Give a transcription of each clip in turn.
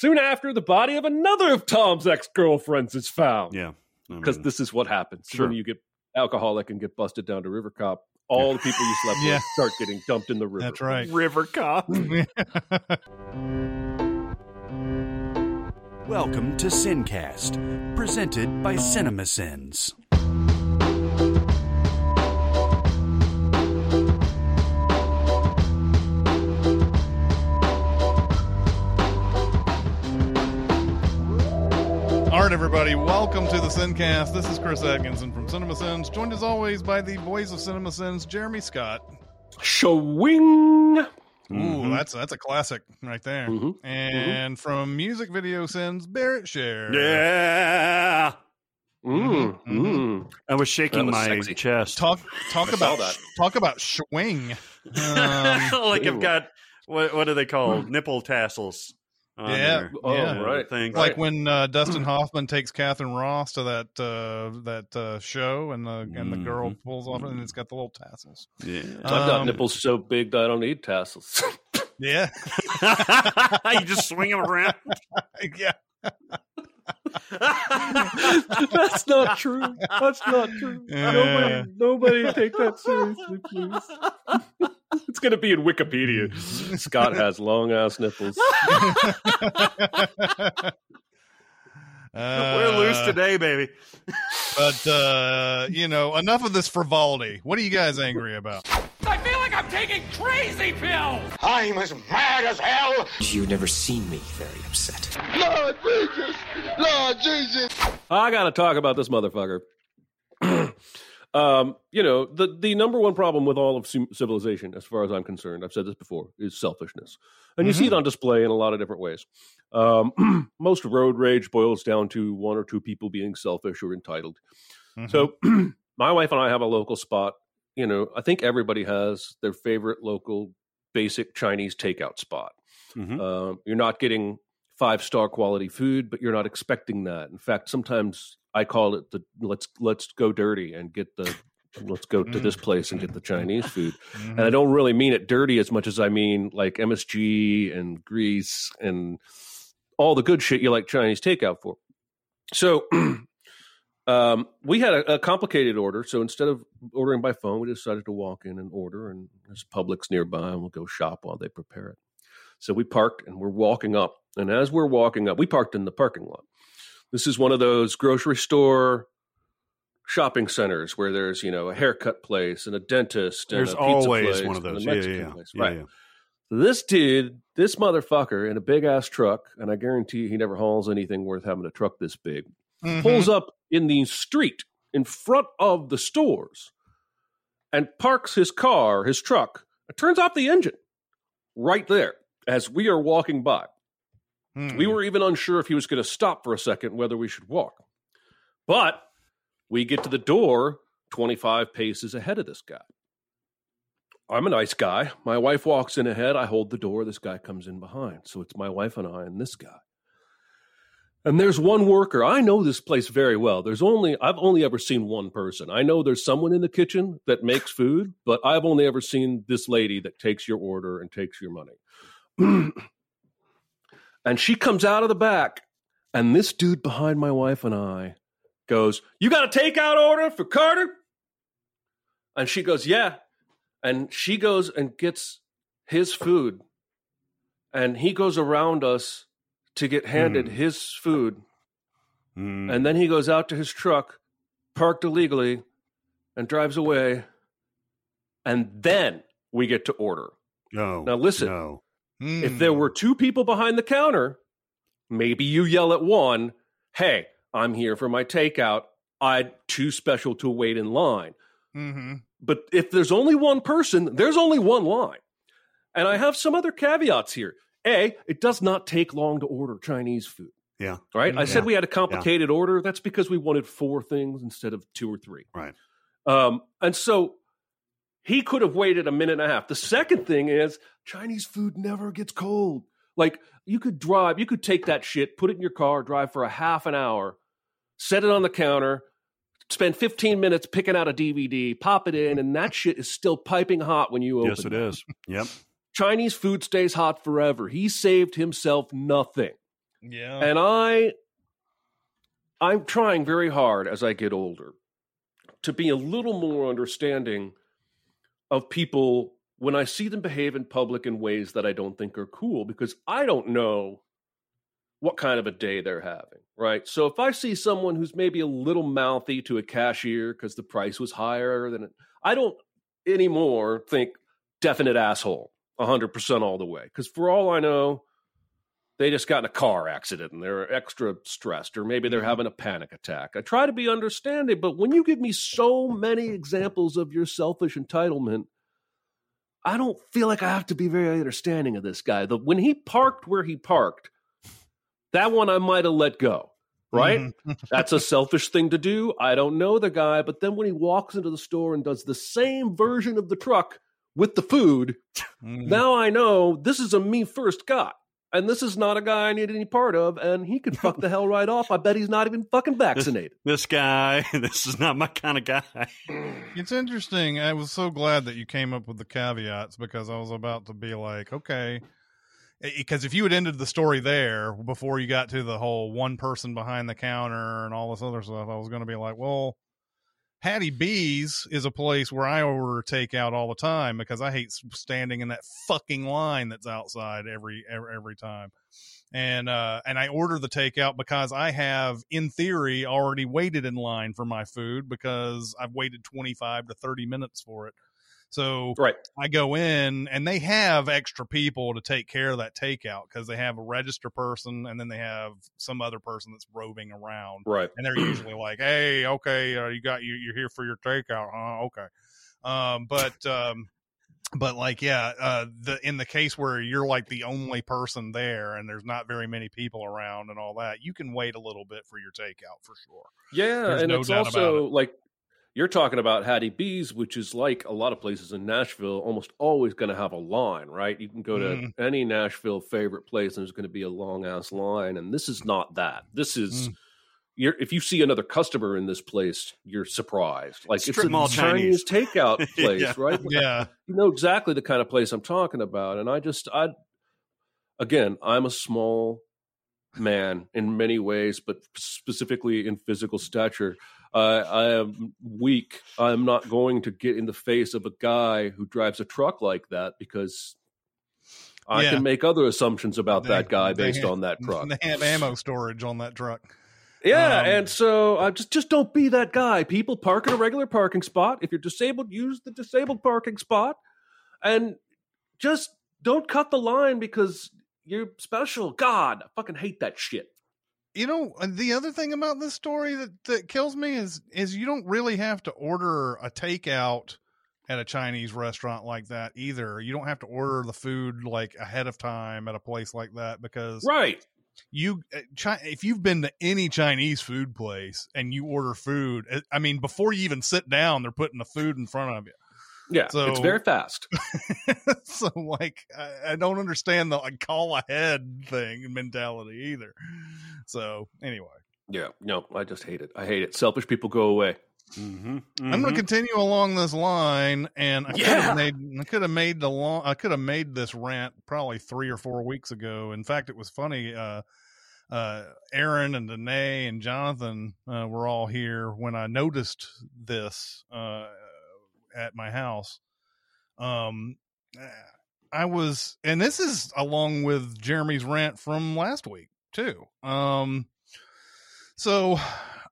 Soon after, the body of another of Tom's ex girlfriends is found. Yeah. Because this is what happens Sure. when you get alcoholic and get busted down to River Cop. All the people you slept Yeah. with start getting dumped in the river. That's right. River Cop. Welcome to Sincast, presented by CinemaSins. Right, everybody, welcome to the Sincast. This is Chris Atkinson from Cinema Sins, joined as always by the boys of Cinema Sins, Jeremy Scott. Showing. Ooh, Mhm. that's that's a classic right there. Mhm. And from Music Video Sins, Barrett Share. Yeah. Mm. I was shaking was my sexy. chest. Talk talk about that. talk about swing. Um, like Ew. I've got what what are they called? Nipple tassels. On Yeah. there. Oh, Yeah. right. Thing. like when uh, Dustin Hoffman takes Katharine Ross to that uh, that uh, show, and the and the girl Mhm. pulls off, and it's got the little tassels. yeah. I've got Um, nipples so big that I don't need tassels. Yeah, you just swing them around. yeah. That's not true. That's not true. Yeah. Nobody, nobody take that seriously, please. it's going to be in Wikipedia. Scott has long ass nipples. We're loose Uh, today, baby. But uh, you know, enough of this frivolity. What are you guys angry about? I feel like I'm taking crazy pills! I'm as mad as hell. You've never seen me very upset. Lord Jesus! Lord Jesus! I got to talk about this motherfucker. um, you know, the the number one problem with all of civilization, as far as I'm concerned, I've said this before, is selfishness, and you see it on display in a lot of different ways. Um, most road rage boils down to one or two people being selfish or entitled. So, my wife and I have a local spot. You know, I think everybody has their favorite local basic Chinese takeout spot. Mhm. Um, you're not getting five star quality food, but you're not expecting that. In fact, sometimes I call it the let's let's go dirty and get the let's go to this place and get the Chinese food. And I don't really mean it dirty as much as I mean like MSG and grease and all the good shit you like Chinese takeout for. So um, we had a, a complicated order. So instead of ordering by phone, we decided to walk in and order, and there's Publix nearby, and we'll go shop while they prepare it. So we parked and we're walking up. And as we're walking up, we parked in the parking lot. This is one of those grocery store shopping centers where there's, you know, a haircut place and a dentist and There's a pizza always place one of those. Yeah, yeah, yeah. place. yeah, Right. yeah. This dude, this motherfucker in a big ass truck, and I guarantee he never hauls anything worth having a truck this big, Mhm. pulls up in the street in front of the stores and parks his car, his truck, and turns off the engine right there as we are walking by. We hmm. were even unsure if he was going to stop for a second, whether we should walk. But we get to the door 25 paces ahead of this guy. I'm a nice guy. My wife walks in ahead. I hold the door. This guy comes in behind. So it's my wife and I and this guy. And there's one worker. I know this place very well. There's only, I've only ever seen one person. I know there's someone in the kitchen that makes food, but I've only ever seen this lady that takes your order and takes your money. and she comes out of the back, and this dude behind my wife and I goes, You got a takeout order for Carter? And she goes, Yeah. And she goes and gets his food, and he goes around us to get handed Hmm. his food. Mm. And then he goes out to his truck, parked illegally, and drives away. And then we get to order. no. Now listen. No. Mhm. If there were two people behind the counter, maybe you yell at one, Hey, I'm here for my takeout. I'd too special to wait in line. Mhm. But if there's only one person, there's only one line. And I have some other caveats here. A, it does not take long to order Chinese food. Yeah. Right? I said we had a complicated order. That's because we wanted four things instead of two or three. Right. Um, and so he could have waited a minute and a half. The second thing is Chinese food never gets cold. Like you could drive, you could take that shit, put it in your car, drive for a half an hour, set it on the counter, spend 15 minutes picking out a DVD, pop it in, and that shit is still piping hot when you open Yes, it is. Yep. Chinese food stays hot forever. He saved himself nothing. Yeah. And I I'm trying very hard as I get older to be a little more understanding of people when I see them behave in public in ways that I don't think are cool because I don't know what kind of a day they're having, right? So if I see someone who's maybe a little mouthy to a cashier because the price was higher than it, I don't anymore think definite asshole 100% all the way because for all I know, they just got in a car accident and they're extra stressed, or maybe they're having a panic attack. I try to be understanding, but when you give me so many examples of your selfish entitlement, I don't feel like I have to be very understanding of this guy. The when he parked where he parked, that one I might have let go. Right? Mhm. That's a selfish thing to do. I don't know the guy, but then when he walks into the store and does the same version of the truck with the food, Mhm. now I know this is a me first guy. And this is not a guy I need any part of, and he could fuck the hell right off. I bet he's not even fucking vaccinated. This guy, this is not my kind of guy. It's interesting. I was so glad that you came up with the caveats because I was about to be like, okay. Because if you had ended the story there before you got to the whole one person behind the counter and all this other stuff, I was going to be like, well, Hattie B's is a place where I order takeout all the time because I hate standing in that fucking line that's outside every every, every time. And uh and I order the takeout because I have in theory already waited in line for my food because I've waited 25 to 30 minutes for it. So Right. I go in and they have extra people to take care of that takeout because they have a register person and then they have some other person that's roving around Right. and they're usually like, "Hey, okay, uh, you got you you're here for your takeout, huh? Okay." Um, but um, but like, yeah, uh, the in the case where you're like the only person there and there's not very many people around and all that, you can wait a little bit for your takeout for sure. Yeah, There's and no it's also like you're talking about Hattie B's, which is like a lot of places in Nashville, almost always going to have a line, right? You can go to Mhm. any Nashville favorite place, and there's going to be a long ass line, and this is not that. This is. Mm. You're, if you see another customer in this place, you're surprised. Like Strip it's a mall Chinese, Chinese. takeout place, Yeah. right? Yeah, you know exactly the kind of place I'm talking about. And I just, I, again, I'm a small man in many ways, but specifically in physical stature. Uh, I am weak. I'm not going to get in the face of a guy who drives a truck like that because I Yeah. can make other assumptions about They- that guy based have- on that truck. they have ammo storage on that truck. Yeah, Um, and so I just just don't be that guy. People park in a regular parking spot. If you're disabled, use the disabled parking spot, and just don't cut the line because you're special. God, I fucking hate that shit. You know, uh, the other thing about this story that, that kills me is is you don't really have to order a takeout at a Chinese restaurant like that either. You don't have to order the food like ahead of time at a place like that because Right. you uh, if you've been to any Chinese food place and you order food, uh, I mean before you even sit down, they're putting the food in front of you. Yeah, So- it's very fast. so like I, I don't understand the like call ahead thing mentality either. So anyway. Yeah, no, I just hate it. I hate it. Selfish people go away. Mm-hmm. I'm going to continue along this line, and I could have made I could have made the long I could have made this rant probably three or four weeks ago. In fact, it was funny. Uh, uh, Aaron and Danae and Jonathan uh, were all here when I noticed this uh, at my house. Um, I was, and this is along with Jeremy's rant from last week too. Um, so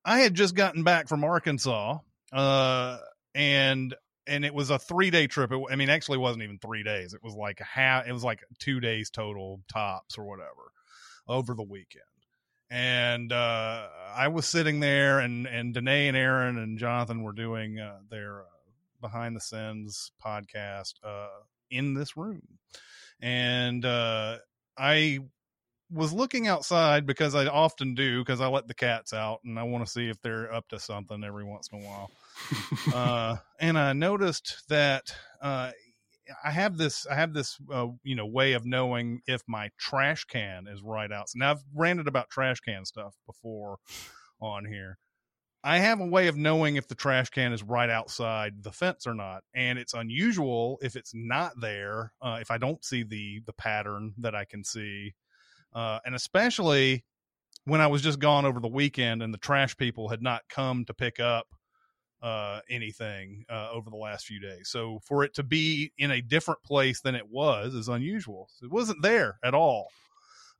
I had just gotten back from Arkansas, uh, and and it was a three day trip. It, I mean, actually, wasn't even three days. It was like a half. It was like two days total tops or whatever over the weekend. And uh, I was sitting there, and and Danae and Aaron and Jonathan were doing uh, their uh, behind the scenes podcast uh, in this room, and uh, I was looking outside because I often do because I let the cats out and I want to see if they're up to something every once in a while. uh, and I noticed that uh, I have this I have this uh, you know way of knowing if my trash can is right out. Now I've ranted about trash can stuff before on here. I have a way of knowing if the trash can is right outside the fence or not, and it's unusual if it's not there. Uh, if I don't see the the pattern that I can see, uh, and especially when I was just gone over the weekend and the trash people had not come to pick up uh, anything uh, over the last few days. So for it to be in a different place than it was is unusual. It wasn't there at all.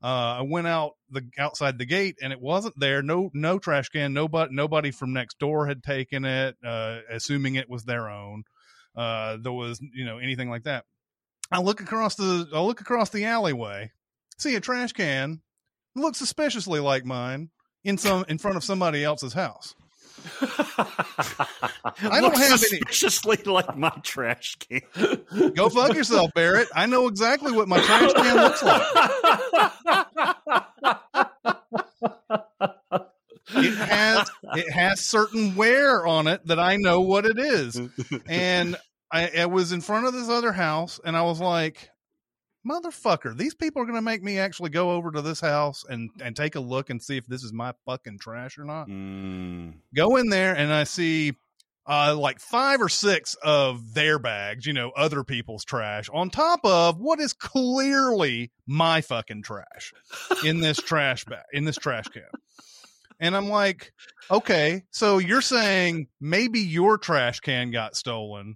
Uh, I went out the outside the gate and it wasn't there. No, no trash can. Nobody, nobody from next door had taken it, uh, assuming it was their own. Uh, there was, you know, anything like that. I look across the, I look across the alleyway, see a trash can, look suspiciously like mine in some in front of somebody else's house. I don't have any- suspiciously like my trash can. Go fuck yourself, Barrett. I know exactly what my trash can looks like. It has it has certain wear on it that I know what it is. And I, I was in front of this other house and I was like, motherfucker, these people are gonna make me actually go over to this house and, and take a look and see if this is my fucking trash or not. Mm. go in there and I see uh, like five or six of their bags, you know, other people's trash on top of what is clearly my fucking trash in this trash bag, in this trash can. And I'm like, okay, so you're saying maybe your trash can got stolen.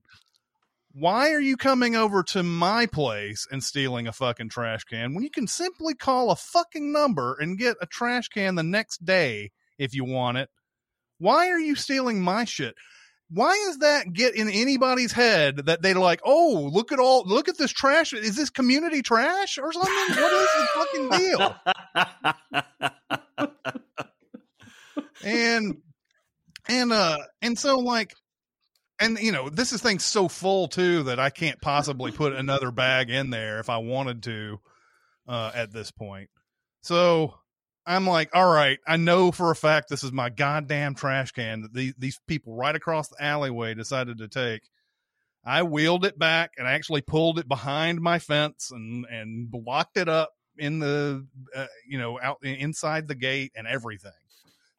Why are you coming over to my place and stealing a fucking trash can when you can simply call a fucking number and get a trash can the next day if you want it? Why are you stealing my shit? Why does that get in anybody's head that they're like, oh, look at all, look at this trash. Is this community trash or something? What is the fucking deal? and and uh and so like and you know this is thing's so full too that i can't possibly put another bag in there if i wanted to uh at this point so i'm like all right i know for a fact this is my goddamn trash can that these, these people right across the alleyway decided to take i wheeled it back and actually pulled it behind my fence and and blocked it up in the uh, you know out inside the gate and everything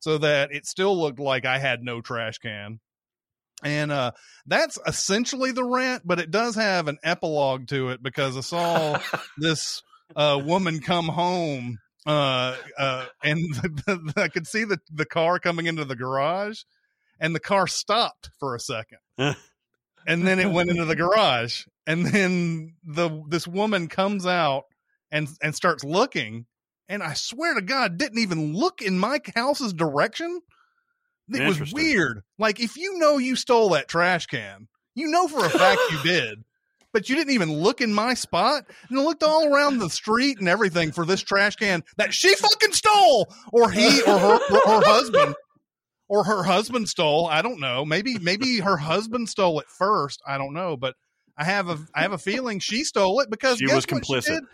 so that it still looked like I had no trash can. And uh, that's essentially the rant, but it does have an epilogue to it because I saw this uh, woman come home uh, uh, and I could see the, the car coming into the garage and the car stopped for a second. and then it went into the garage. And then the this woman comes out and and starts looking and I swear to God, didn't even look in my house's direction. It was weird. Like if you know you stole that trash can, you know for a fact you did, but you didn't even look in my spot and looked all around the street and everything for this trash can that she fucking stole, or he or her or her husband. Or her husband stole. I don't know. Maybe maybe her husband stole it first. I don't know, but I have a I have a feeling she stole it because She guess was what complicit. did?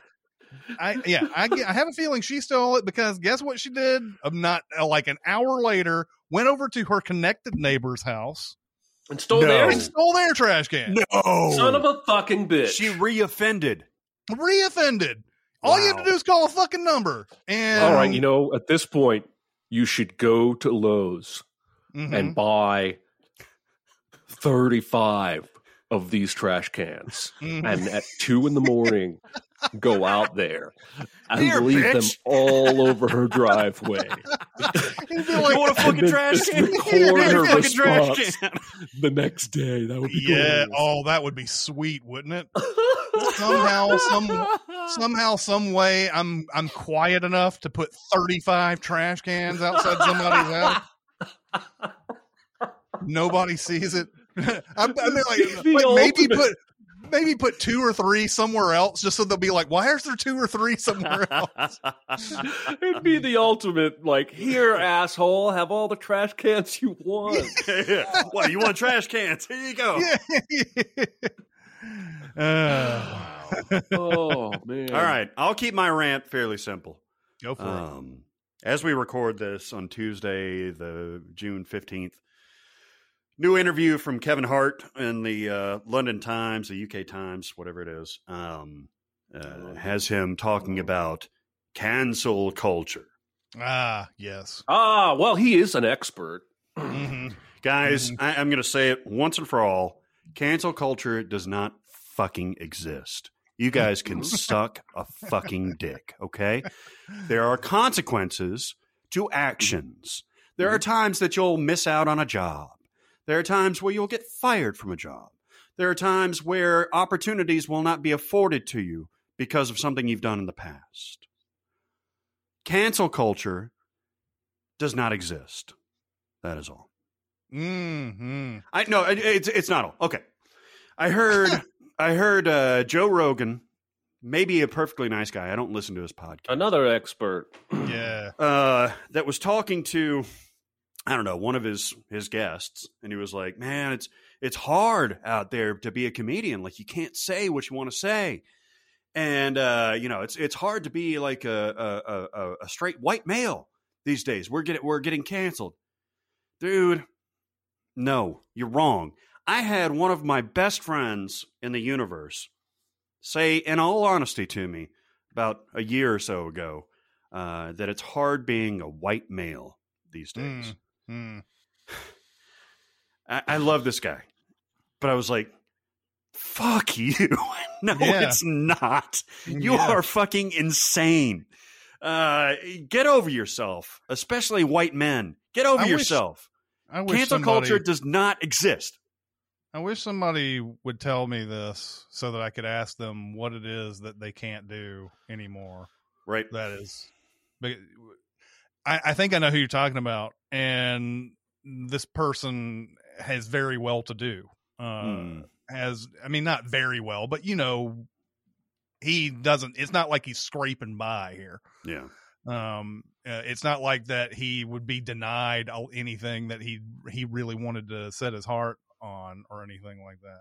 I yeah, I, I have a feeling she stole it because guess what she did? Um, not uh, like an hour later, went over to her connected neighbor's house and stole No. theirs. and stole their trash can. No. Son of a fucking bitch. She reoffended. Reoffended. All you have to do is call a fucking number. And All right, you know, at this point, you should go to Lowe's Mhm. and buy 35 of these trash cans. Mhm. And at two in the morning, go out there and Here, leave them all over her driveway. Like, a fucking trash can? record her a trash response. can. the next day. That would be yeah. glorious. Oh, that would be sweet, wouldn't it? Somehow, some somehow, some way, I'm I'm quiet enough to put 35 trash cans outside somebody's house. Nobody sees it. I, I mean, like, like, maybe put maybe put two or three somewhere else, just so they'll be like, "Why is there two or three somewhere else?" It'd be the ultimate, like, here, asshole, have all the trash cans you want. what, you want trash cans? Here you go. Yeah. Uh, oh, man. All right. I'll keep my rant fairly simple. go for it. Um, as we record this on Tuesday, the June 15th, new interview from Kevin Hart in the uh, London Times, the UK Times, whatever it is, um, uh, has him talking about cancel culture. Ah, yes. Ah, well, he is an expert. hmm Guys, I, I'm going to say it once and for all cancel culture does not fucking exist. You guys can suck a fucking dick, okay? There are consequences to actions. There are times that you'll miss out on a job. There are times where you'll get fired from a job. There are times where opportunities will not be afforded to you because of something you've done in the past. Cancel culture does not exist. That is all. Mm-hmm. I no, it- it's it's not all. Okay. I heard I heard uh, Joe Rogan, maybe a perfectly nice guy. I don't listen to his podcast. Another expert. Yeah. uh, that was talking to I don't know one of his his guests, and he was like, "Man, it's it's hard out there to be a comedian. Like you can't say what you want to say, and uh, you know it's it's hard to be like a a, a a straight white male these days. We're getting we're getting canceled, dude. No, you're wrong. I had one of my best friends in the universe say, in all honesty, to me about a year or so ago uh, that it's hard being a white male these days. Mm. I, I love this guy, but I was like, fuck you. no, Yeah. it's not. You Yeah. are fucking insane. Uh, get over yourself, especially white men. Get over I wish yourself. I wish Cancel somebody, culture does not exist. I wish somebody would tell me this so that I could ask them what it is that they can't do anymore. Right. That is, I, I think I know who you're talking about, and this person has very well to do. Uh, Hmm. Has I mean not very well, but you know, he doesn't. It's not like he's scraping by here. Yeah. Um, uh, it's not like that he would be denied anything that he he really wanted to set his heart on or anything like that.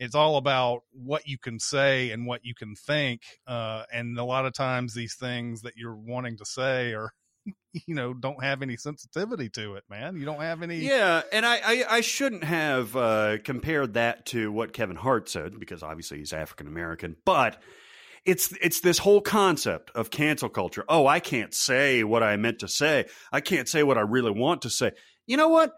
It's all about what you can say and what you can think. Uh, and a lot of times these things that you're wanting to say are, you know, don't have any sensitivity to it, man. You don't have any. Yeah, and I, I, I shouldn't have uh, compared that to what Kevin Hart said because obviously he's African American, but it's it's this whole concept of cancel culture. Oh, I can't say what I meant to say. I can't say what I really want to say. You know what?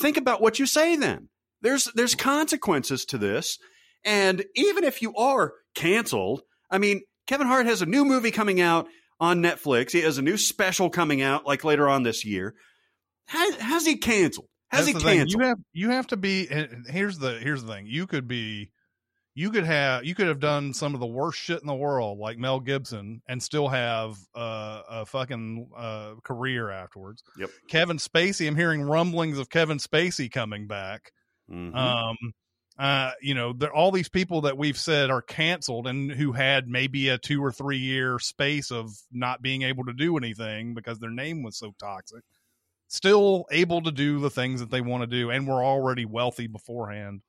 Think about what you say then. There's there's consequences to this, and even if you are canceled, I mean, Kevin Hart has a new movie coming out on Netflix. He has a new special coming out like later on this year. Has, has he canceled? Has That's he the thing. canceled? You have you have to be. Here's the here's the thing. You could be, you could have you could have done some of the worst shit in the world, like Mel Gibson, and still have uh, a fucking uh, career afterwards. Yep. Kevin Spacey. I'm hearing rumblings of Kevin Spacey coming back. Mhm. Um, uh, you know, there all these people that we've said are canceled and who had maybe a two or three year space of not being able to do anything because their name was so toxic, still able to do the things that they want to do, and were already wealthy beforehand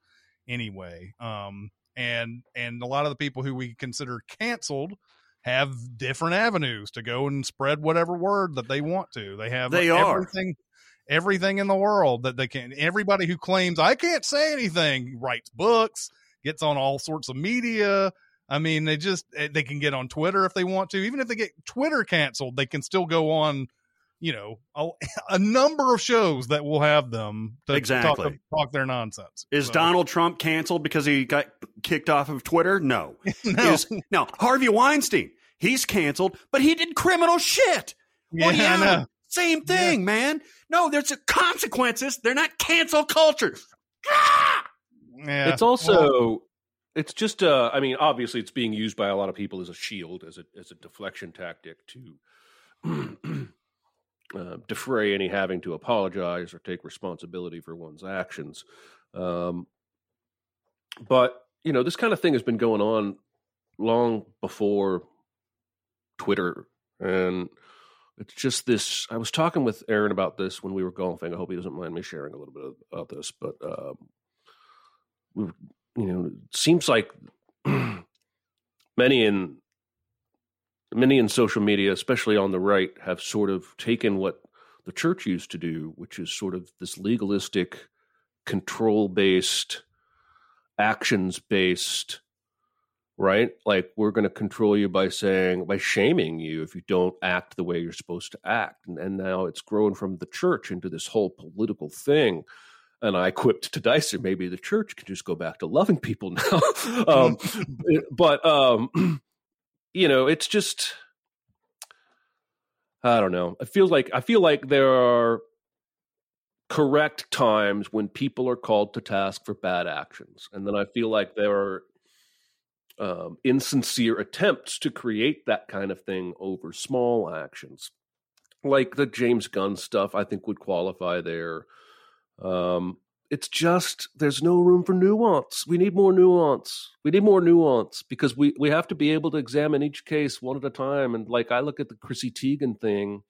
anyway. Um, and and a lot of the people who we consider canceled have different avenues to go and spread whatever word that they want to. They have They are. Everything in the world that they can everybody who claims I can't say anything writes books, gets on all sorts of media. I mean, they just eh, they can get on Twitter if they want to. Even if they get Twitter canceled, they can still go on, you know, a, a number of shows that will have them to Exactly. talk, talk their nonsense. Is So- Donald Trump canceled because he got kicked off of Twitter? No. no, Is, no. Harvey Weinstein, he's canceled, but he did criminal shit. yeah, Woody I Allen, know. Same thing, man. No, there's consequences. They're not cancel culture. Ah! Yeah. It's also it's just uh I mean obviously it's being used by a lot of people as a shield as a as a deflection tactic to uh, defray any having to apologize or take responsibility for one's actions. Um but you know this kind of thing has been going on long before Twitter and it's just this I was talking with Aaron about this when we were golfing. I hope he doesn't mind me sharing a little bit about this, but um we you know, it seems like many in many in social media, especially on the right, have sort of taken what the church used to do, which is sort of this legalistic, control based, actions based, right? Like we're going to control you by saying, by shaming you if you don't act the way you're supposed to act. And, and now it's grown from the church into this whole political thing. and I quipped to Dicer, maybe the church can just go back to loving people now. um, but um, you know, it's just I don't know. I feel like I feel like there are correct times when people are called to task for bad actions, and then I feel like there are um, insincere attempts to create that kind of thing over small actions, like the James Gunn stuff. I think would qualify there. Um, it's just there's no room for nuance. We need more nuance. We need more nuance because we we have to be able to examine each case one at a time. And like I look at the Chrissy Teigen thing,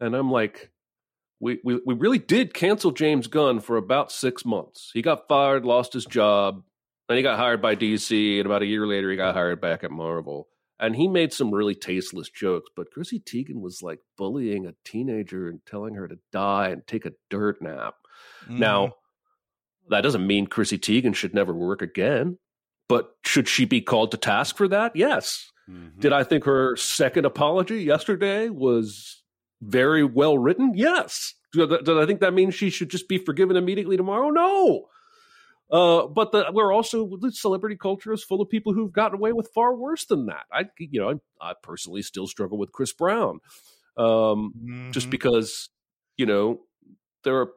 and I'm like, we we we really did cancel James Gunn for about six months. He got fired, lost his job, and he got hired by DC. And about a year later, he got hired back at Marvel. And he made some really tasteless jokes, but Chrissy Teigen was like bullying a teenager and telling her to die and take a dirt nap Mm-hmm. Now, that doesn't mean Chrissy Teigen should never work again, but should she be called to task for that? Yes. Mm-hmm. Did I think her second apology yesterday was very well written? Yes. Did I think that means she should just be forgiven immediately tomorrow? No. Uh, but the, we're also the celebrity culture is full of people who've gotten away with far worse than that. I, you know, I, I personally still struggle with Chris Brown, um, mm-hmm. just because you know there are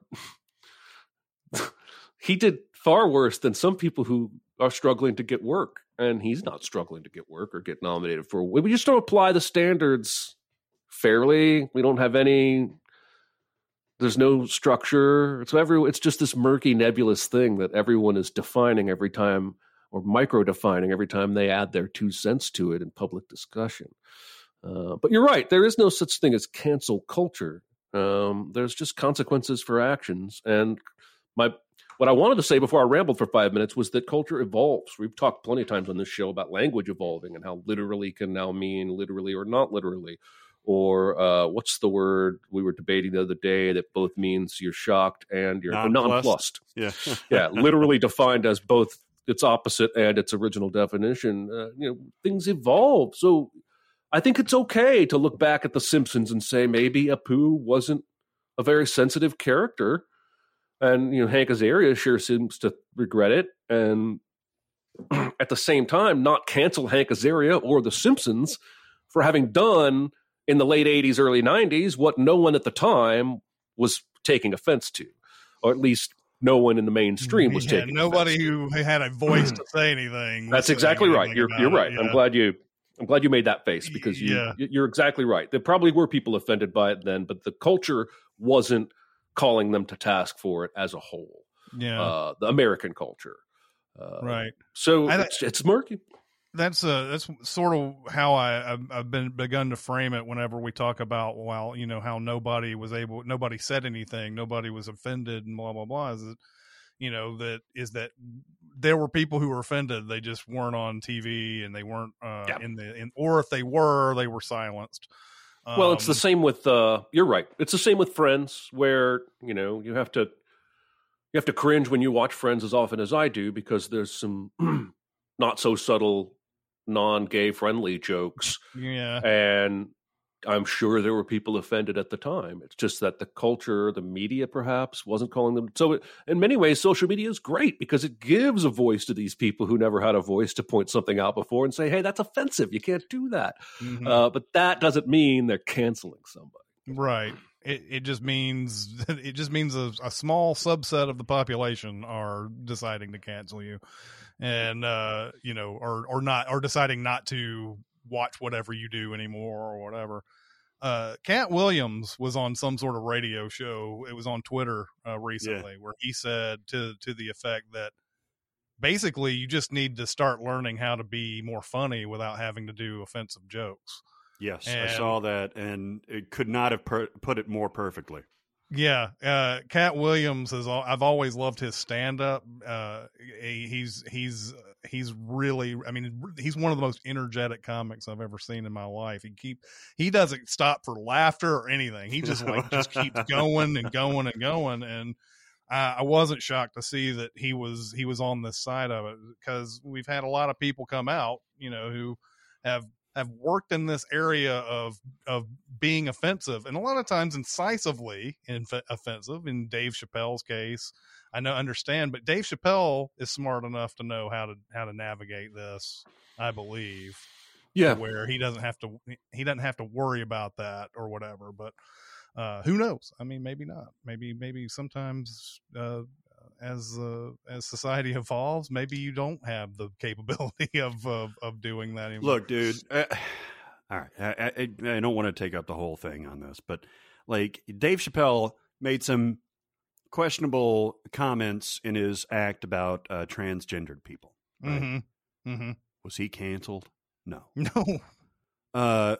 he did far worse than some people who are struggling to get work. And he's not struggling to get work or get nominated for. We just don't apply the standards fairly. We don't have any. There's no structure. It's every. It's just this murky, nebulous thing that everyone is defining every time, or micro defining every time they add their two cents to it in public discussion. Uh, but you're right. There is no such thing as cancel culture. Um, there's just consequences for actions, and my what I wanted to say before I rambled for five minutes was that culture evolves. We've talked plenty of times on this show about language evolving and how literally can now mean literally or not literally. Or uh, what's the word we were debating the other day that both means you're shocked and you're nonplussed? Yeah, yeah, literally defined as both its opposite and its original definition. Uh, you know, things evolve. So I think it's okay to look back at The Simpsons and say maybe Apu wasn't a very sensitive character and you know Hank Azaria sure seems to regret it, and at the same time, not cancel Hank Azaria or The Simpsons for having done in the late '80s, early '90s what no one at the time was taking offense to, or at least no one in the mainstream was taking yeah, taking. Nobody who had a voice to say anything. That's exactly right. You're you're right. It, yeah. I'm glad you. I'm glad you made that face because you, yeah. you're exactly right. There probably were people offended by it then, but the culture wasn't calling them to task for it as a whole. Yeah, uh, the American culture, uh, right? So it's, it's murky. That's uh that's sort of how I I've, I've been begun to frame it. Whenever we talk about well, you know how nobody was able, nobody said anything, nobody was offended, and blah blah blah. Is it, you know that is that there were people who were offended they just weren't on tv and they weren't uh yeah. in the in or if they were they were silenced well, it's the um, same with uh you're right. It's the same with Friends where, you know, you have to you have to cringe when you watch Friends as often as I do because there's some not so subtle non-gay friendly jokes. Yeah. And I'm sure there were people offended at the time. It's just that the culture, the media perhaps wasn't calling them. So, it, in many ways, social media is great because it gives a voice to these people who never had a voice to point something out before and say, hey, that's offensive. You can't do that. Mm-hmm. Uh, but that doesn't mean they're canceling somebody. Right. It, it just means it just means a, a small subset of the population are deciding to cancel you and uh you know or or not or deciding not to watch whatever you do anymore or whatever. Uh, Katt Williams was on some sort of radio show. It was on Twitter uh, recently, yeah. where he said to to the effect that basically you just need to start learning how to be more funny without having to do offensive jokes. Yes, and, I saw that, and it could not have per- put it more perfectly. Yeah, uh, Katt Williams is. I've always loved his stand up. Uh, he's he's he's really. I mean, he's one of the most energetic comics I've ever seen in my life. He keep he doesn't stop for laughter or anything. He just like just keeps going and going and going. And I, I wasn't shocked to see that he was he was on this side of it because we've had a lot of people come out, you know, who have have worked in this area of of being offensive and a lot of times incisively inf- offensive in Dave Chappelle's case. I know understand but Dave Chappelle is smart enough to know how to how to navigate this I believe Yeah. where he doesn't have to he doesn't have to worry about that or whatever but uh who knows? I mean maybe not. Maybe maybe sometimes uh as uh, as society evolves maybe you don't have the capability of of, of doing that anymore. Look, dude. Uh, all right, I, I, I don't want to take up the whole thing on this, but like Dave Chappelle made some questionable comments in his act about uh, transgendered people. right? mm-hmm. Mm-hmm. Was he canceled? No. no Uh,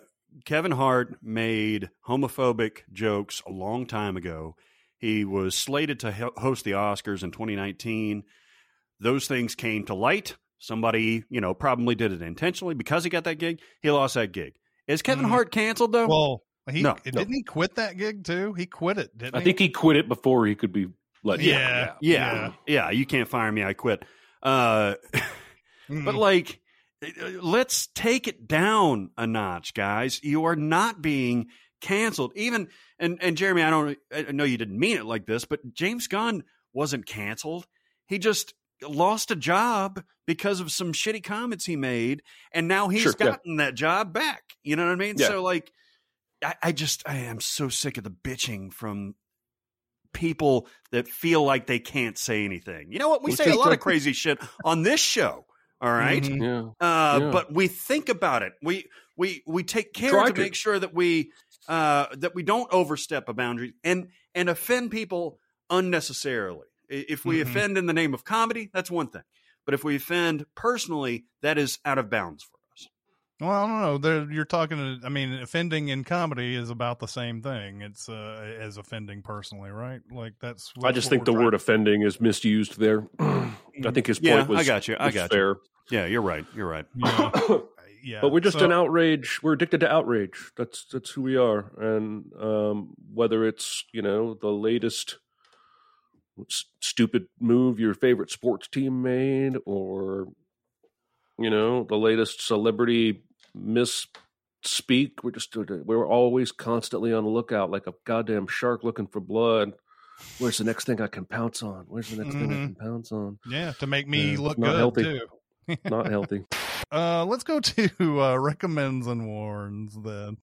Kevin Hart made homophobic jokes a long time ago. He was slated to host the Oscars in 2019. Those things came to light. Somebody, you know, probably did it intentionally because he got that gig. He lost that gig. Is Kevin Mhm. Hart canceled though? well he No, didn't he quit that gig too he quit it didn't I he think he quit it before he could be let Yeah. go. yeah, yeah. yeah, You can't fire me. I quit. Uh, Mhm. But like, let's take it down a notch, guys. You are not being canceled. Even and and Jeremy, I don't I know you didn't mean it like this, but James Gunn wasn't canceled. He just lost a job because of some shitty comments he made, and now he's Sure, yeah. gotten that job back. You know what I mean? Yeah. So like, I, I just I am so sick of the bitching from people that feel like they can't say anything. You know what? We say a lot of crazy shit on this show. All right? Mhm. Yeah. uh, Yeah. but we think about it. We we we take care Try to to. make sure that we uh, that we don't overstep a boundary and and offend people unnecessarily. If we Mhm. offend in the name of comedy, that's one thing. But if we offend personally, that is out of bounds for us. Well, I don't know. There, you're talking. I mean, offending in comedy is about the same thing. It's uh, as offending personally, right? Like that's. I just think the we're word offending is misused there. I think his point Yeah, was I got you. I was got you. Yeah, you're right. You're right. Yeah, yeah. but we're just So- an outrage. We're addicted to outrage. That's that's who we are. And um, whether it's you know the latest stupid move your favorite sports team made, or you know the latest celebrity misspeak, we're just we're always constantly on the lookout, like a goddamn shark looking for blood. Where's the next thing I can pounce on? Where's the next thing I Mhm. can pounce on? Yeah, to make me Yeah, look good healthy. too. Not healthy. Uh, let's go to uh, recommends and warns then.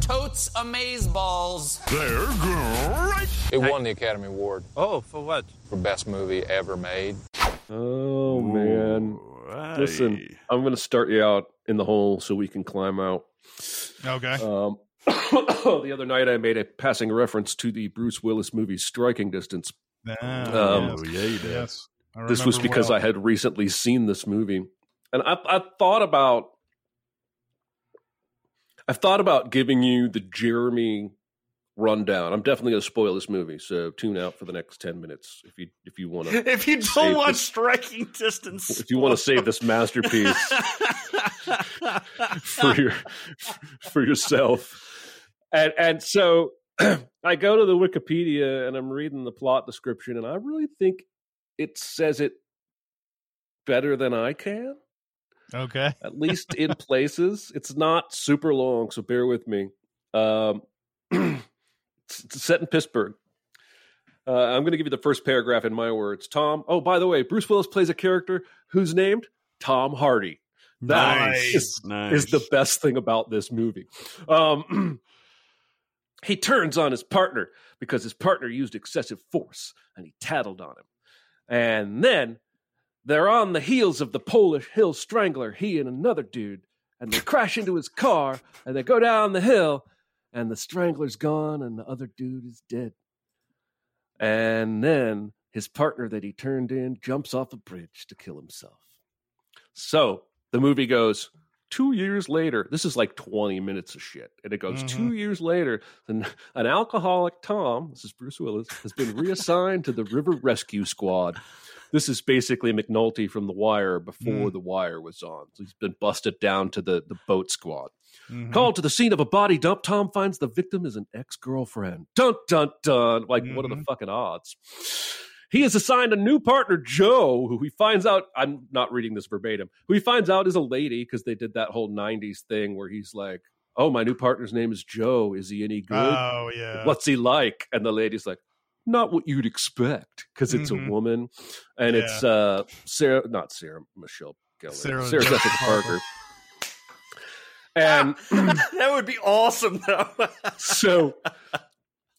Totes amaze balls. They're great. It won the Academy Award Oh, for what? for best movie ever made. Oh man. Listen, I'm going to start you out in the hole so we can climb out. Okay. Um, the other night, I made a passing reference to the Bruce Willis movie Striking Distance. Ah, um, yes, yeah, you did. yes. I This was remember because well. I had recently seen this movie, and I, I thought about, I thought about giving you the Jeremy rundown. I'm definitely going to spoil this movie, so tune out for the next ten minutes if you if you want to If you don't want this- striking distance, if you want to save this masterpiece for your for yourself. And and so I go to the Wikipedia and I'm reading the plot description and I really think it says it better than I can, Okay. at least in places. It's not super long, so bear with me. Um, it's, it's set in Pittsburgh. Uh, I'm going to give you the first paragraph in my words. Tom. Oh, by the way, Bruce Willis plays a character who's named Tom Hardy. That Nice. is- nice. is the best thing about this movie. Um, he turns on his partner because his partner used excessive force and he tattled on him. And then they're on the heels of the Polish Hill Strangler, he and another dude, and they crash into his car and they go down the hill and the Strangler's gone and the other dude is dead. And then his partner that he turned in jumps off a bridge to kill himself. So the movie goes two years later. This is like 20 minutes of shit. And it goes Mhm. two years later, then an alcoholic Tom, this is Bruce Willis, has been reassigned to the River Rescue Squad. This is basically McNulty from The Wire before Mm. The Wire was on. So he's been busted down to the, the boat squad. Mhm. Called to the scene of a body dump, Tom finds the victim is an ex girlfriend. Dun, dun, dun. Like, what are the Mhm. fucking odds? He is assigned a new partner, Joe, who he finds out. I'm not reading this verbatim. Who he finds out is a lady because they did that whole '90s thing where he's like, "Oh, my new partner's name is Joe. Is he any good? Oh yeah. What's he like?" And the lady's like, "Not what you'd expect because it's Mhm. a woman, and Yeah. it's uh Sarah, not Sarah Michelle Gellar, Sarah Sarah, Jessica. Parker." And that would be awesome, though. so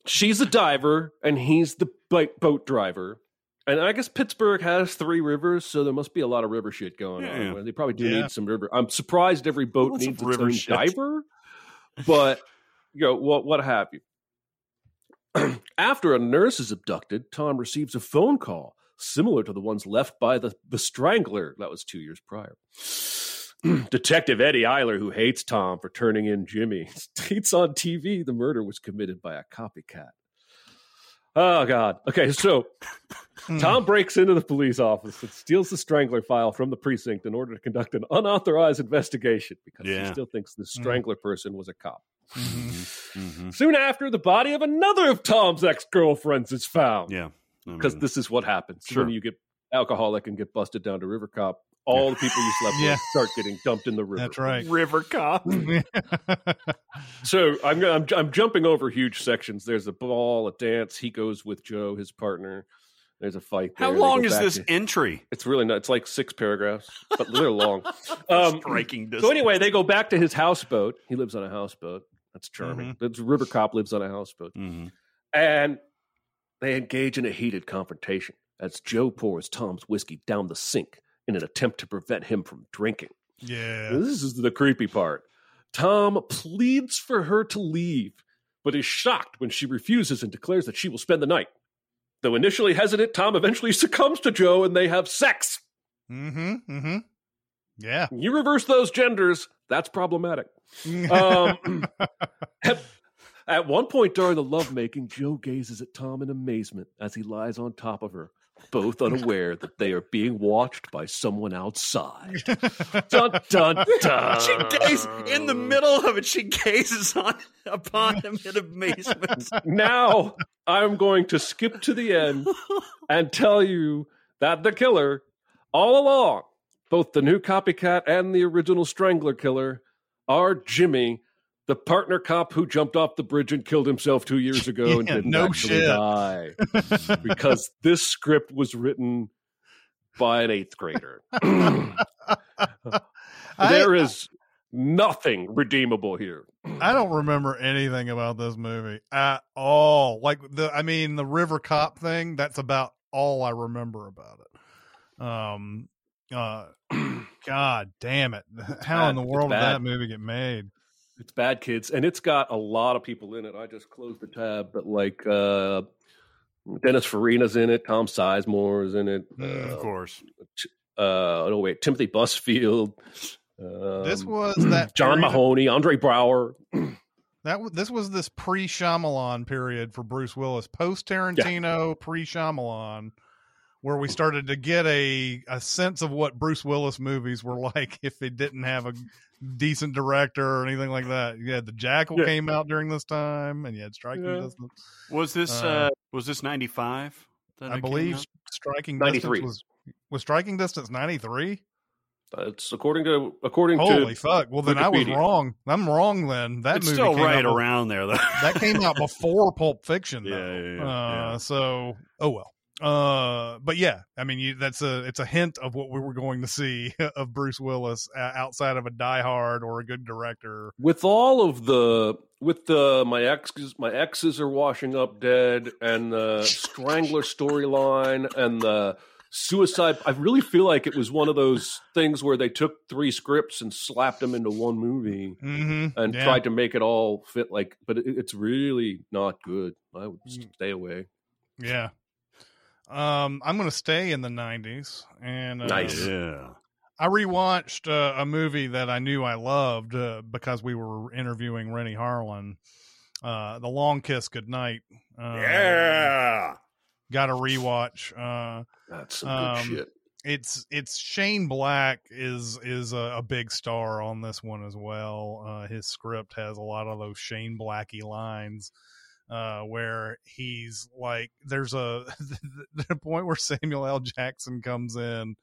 she's a diver and he's the boat boat driver. And I guess Pittsburgh has three rivers, so there must be a lot of river shit going Yeah. on. They probably do Yeah. need some river. I'm surprised every boat of needs its river own shit. diver, but you know what? What have you? After a nurse is abducted, Tom receives a phone call similar to the ones left by the the Strangler. That was two years prior. Detective Eddie Eiler, who hates Tom for turning in Jimmy, states on TV the murder was committed by a copycat. Oh God. Okay, so Hmm. Tom breaks into the police office and steals the Strangler file from the precinct in order to conduct an unauthorized investigation because he still thinks the Hmm. Strangler person was a cop. Mhm. Mhm. Soon after, the body of another of Tom's ex girlfriends is found. Yeah, I Because mean, this is what happens Sure. when you get alcoholic and get busted down to River Cop. All the people you slept Yeah. with start getting dumped in the river. That's right. River Cop. So I'm, I'm I'm jumping over huge sections. There's a ball, a dance. He goes with Joe, his partner. There's a fight. How there. They long is this to- entry? it's really not. It's like six paragraphs, but they're long. Um, Striking distance. so anyway, they go back to his houseboat. He lives on a houseboat. That's charming. Mm-hmm. The River Cop lives on a houseboat, Mhm. and they engage in a heated confrontation as Joe pours Tom's whiskey down the sink in an attempt to prevent him from drinking. yeah. This is the creepy part. Tom pleads for her to leave, but is shocked when she refuses and declares that she will spend the night. Though initially hesitant, Tom eventually succumbs to Joe and they have sex. Mm-hmm. Mm-hmm. Yeah. You reverse those genders, that's problematic. Um, at, at one point during the lovemaking, Joe gazes at Tom in amazement as he lies on top of her, both unaware that they are being watched by someone outside. Dun, dun, dun. She gazes in the middle of it. She gazes on upon him in amazement. now I'm going to skip to the end and tell you that the killer, all along, both the new copycat and the original Strangler killer, are Jimmy, the partner cop who jumped off the bridge and killed himself two years ago and didn't no actually shit. die because this script was written by an eighth grader. there is nothing redeemable here. I don't remember anything about this movie at all. Like the, I mean, the River Cop thing. That's about all I remember about it. Um, uh, God damn it! How in the world did that movie get made? It's bad kids, and it's got a lot of people in it. I just closed the tab, but like uh, Dennis Farina's in it, Tom Sizemore is in it. Mm, of course. Uh, oh wait, Timothy Busfield. Um, This was that John Mahoney, Andre Braugher. That w- this was this pre Shyamalan period for Bruce Willis, post Tarantino, pre Shyamalan, where we started to get a a sense of what Bruce Willis movies were like if they didn't have a decent director or anything like that. You had the Jackal Yeah. came out during this time, and you had Striking Yeah. Distance. Was this Uh, uh, was this ninety five? I believe Striking 93. Distance was was Striking Distance ninety three. It's according to according Holy to fuck! Well, then I was wrong. I'm wrong. Then that it's movie still came right out be- around there though. that came out before Pulp Fiction. Yeah, though. yeah, yeah, uh, yeah. So, oh well. Uh, but yeah, I mean, you, that's a it's a hint of what we were going to see of Bruce Willis uh, outside of a Die Hard or a good director. with all of the with the my exes my exes are washing up dead and the strangler storyline and the suicide i really feel like it was one of those things where they took three scripts and slapped them into one movie Mm-hmm. and yeah. tried to make it all fit like but it, it's really not good i would Mm. stay away Yeah. Um, I'm going to stay in the 90s, and uh, Nice. yeah. I rewatched uh, a movie that I knew I loved uh, because we were interviewing Renny Harlin. Uh, the Long Kiss Goodnight. Uh, Yeah. Got a rewatch. Uh, that's some good Um, shit it's it's Shane Black is is a, a big star on this one as well. Uh, his script has a lot of those Shane Blacky lines. Uh, where he's like, there's a the point where Samuel L. Jackson comes in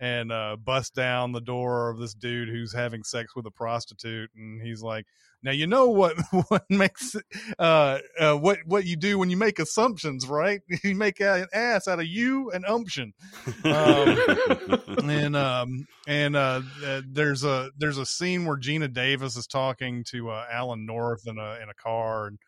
and uh, busts down the door of this dude who's having sex with a prostitute, and he's like, "Now you know what what makes uh, uh, what what you do when you make assumptions, right? You make an ass out of you and umption." Um, and um and uh, there's a there's a scene where Geena Davis is talking to uh, Alan North in a in a car and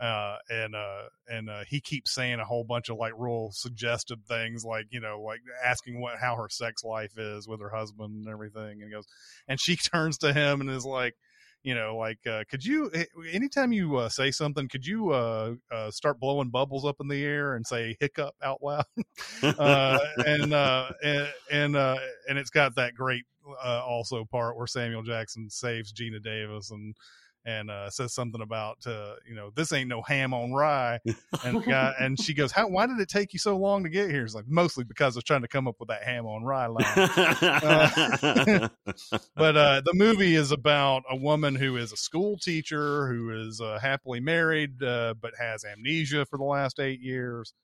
uh and uh and uh he keeps saying a whole bunch of like real suggestive things like you know like asking what how her sex life is with her husband and everything and he goes and she turns to him and is like you know like uh could you eh, anytime you uh, say something could you uh, start blowing bubbles up in the air and say hiccup out loud? And uh and and uh and it's got that great also part where Samuel Jackson saves Geena Davis and and uh, says something about uh, you know this ain't no ham on rye, and guy, and she goes, "How? Why did it take you so long to get here?" It's like mostly because I was trying to come up with that ham on rye line. Uh, but uh, the movie is about a woman who is a school teacher who is uh, happily married, uh, but has amnesia for the last eight years,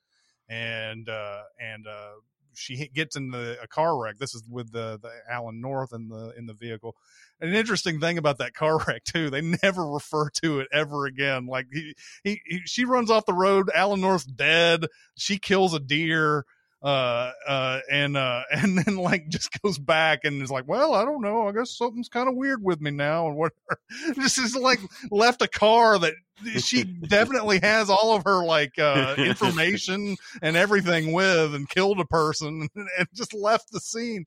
and uh, and uh, she gets in the, a car wreck. This is with the, the Alan North in the in the vehicle. An interesting thing about that car wreck too, they never refer to it ever again. Like he, he, he she runs off the road, Alan North's dead. She kills a deer uh uh and uh and then like just goes back and is like well i don't know. I guess something's kind of weird with me now and whatever. This is like left a car that she definitely has all of her like uh information and everything with and killed a person and just left the scene.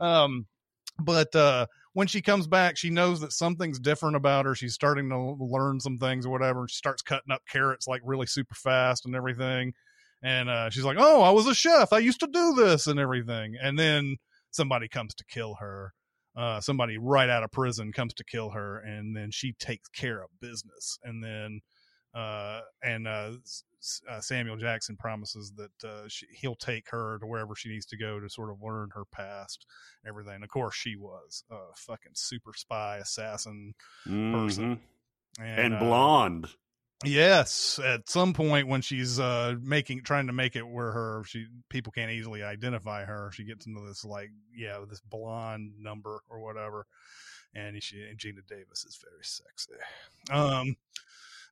Um but uh when she comes back she knows that something's different about her. She's starting to learn some things or whatever she starts cutting up carrots like really super fast and everything and uh, she's like, "Oh, I was a chef. I used to do this and everything." And then somebody comes to kill her. Uh, somebody right out of prison comes to kill her, and then she takes care of business. And then, uh, and uh, S- uh, Samuel Jackson promises that uh, she, he'll take her to wherever she needs to go to sort of learn her past, and everything. Of course, she was a fucking super spy assassin person, Mhm. and uh, blonde. Yes, at some point when she's uh making trying to make it where her she people can't easily identify her, she gets into this like yeah this blonde number or whatever, and she and Geena Davis is very sexy. Um,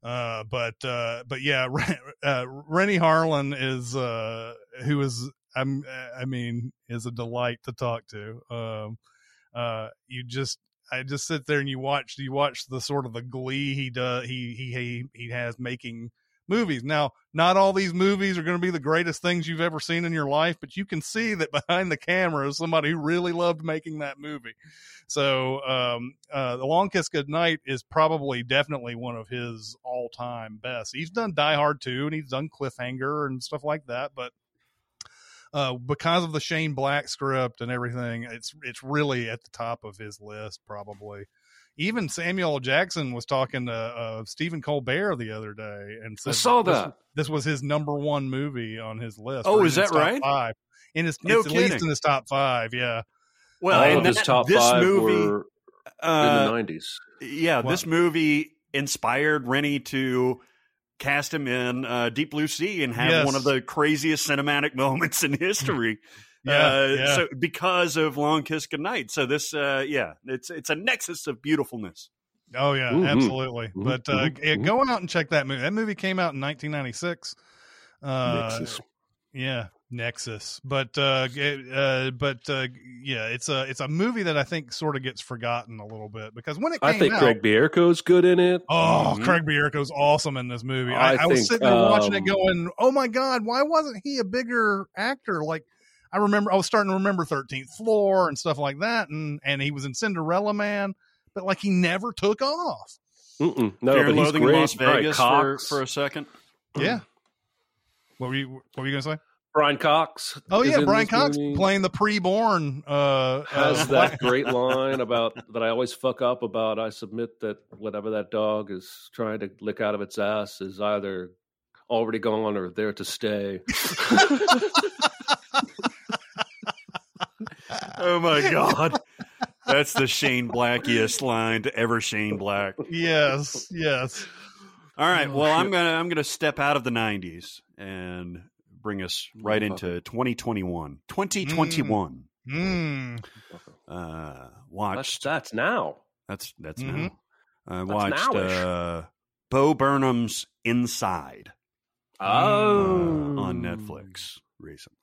uh, but uh, but yeah, uh, Renny Harlin is uh who is I'm I mean is a delight to talk to. Um, uh, you just I just sit there and you watch you watch the sort of the glee he does he he he he has making movies. Now, not all these movies are going to be the greatest things you've ever seen in your life, but you can see that behind the camera is somebody who really loved making that movie. So, um, uh, The Long Kiss Goodnight is probably definitely one of his all time best. He's done Die Hard 2 and he's done Cliffhanger and stuff like that, but uh, because of the Shane Black script and everything, it's it's really at the top of his list probably. Even Samuel Jackson was talking to uh, Stephen Colbert the other day and said I saw this- that. this, was his number one movie on his list. Oh, is that right? Five. In his, No it's at least in his top five. Yeah. Well, All and of that- top this five movie, were uh, in the nineties. yeah, this movie inspired Renny to cast him in uh, Deep Blue Sea and have Yes. one of the craziest cinematic moments in history. Yeah, uh, yeah. So because of Long Kiss Goodnight, so this, uh, yeah, it's it's a nexus of beautifulness. Oh yeah, Mhm. absolutely. Mhm, But uh, mhm, yeah, go out and check that movie. That movie came out in 1996. Uh, Nexus. Yeah, Nexus. But uh, uh, but uh, yeah, it's a it's a movie that I think sort of gets forgotten a little bit because when it came I think out, Craig Bierko's good in it. Oh, Mhm. Craig Bierko's awesome in this movie. I, I I, was sitting there watching it um, going, "Oh my god, why wasn't he a bigger actor?" Like I remember I was starting to remember 13th Floor and stuff like that and and he was in Cinderella Man, but like he never took off. Mm-mm. No, Fear but he's Loathing great. Las Brian Vegas for, for a second. Yeah. What were you what were you going to say? Brian Cox. Oh yeah, Brian Cox movie. playing the pre-born uh has uh, that great line about that I always fuck up about. I submit that whatever that dog is trying to lick out of its ass is either already gone or there to stay. Oh my god, that's the Shane Blackiest line to ever Shane Black. Yes, yes. All right. Oh, well, I'm gonna I'm gonna step out of the '90s and bring us right into 2021. 2021. Mm. Uh, That's, watched. that's now. That's that's Mhm. now. I watched uh, Bo Burnham's Inside uh, Oh. on Netflix recently.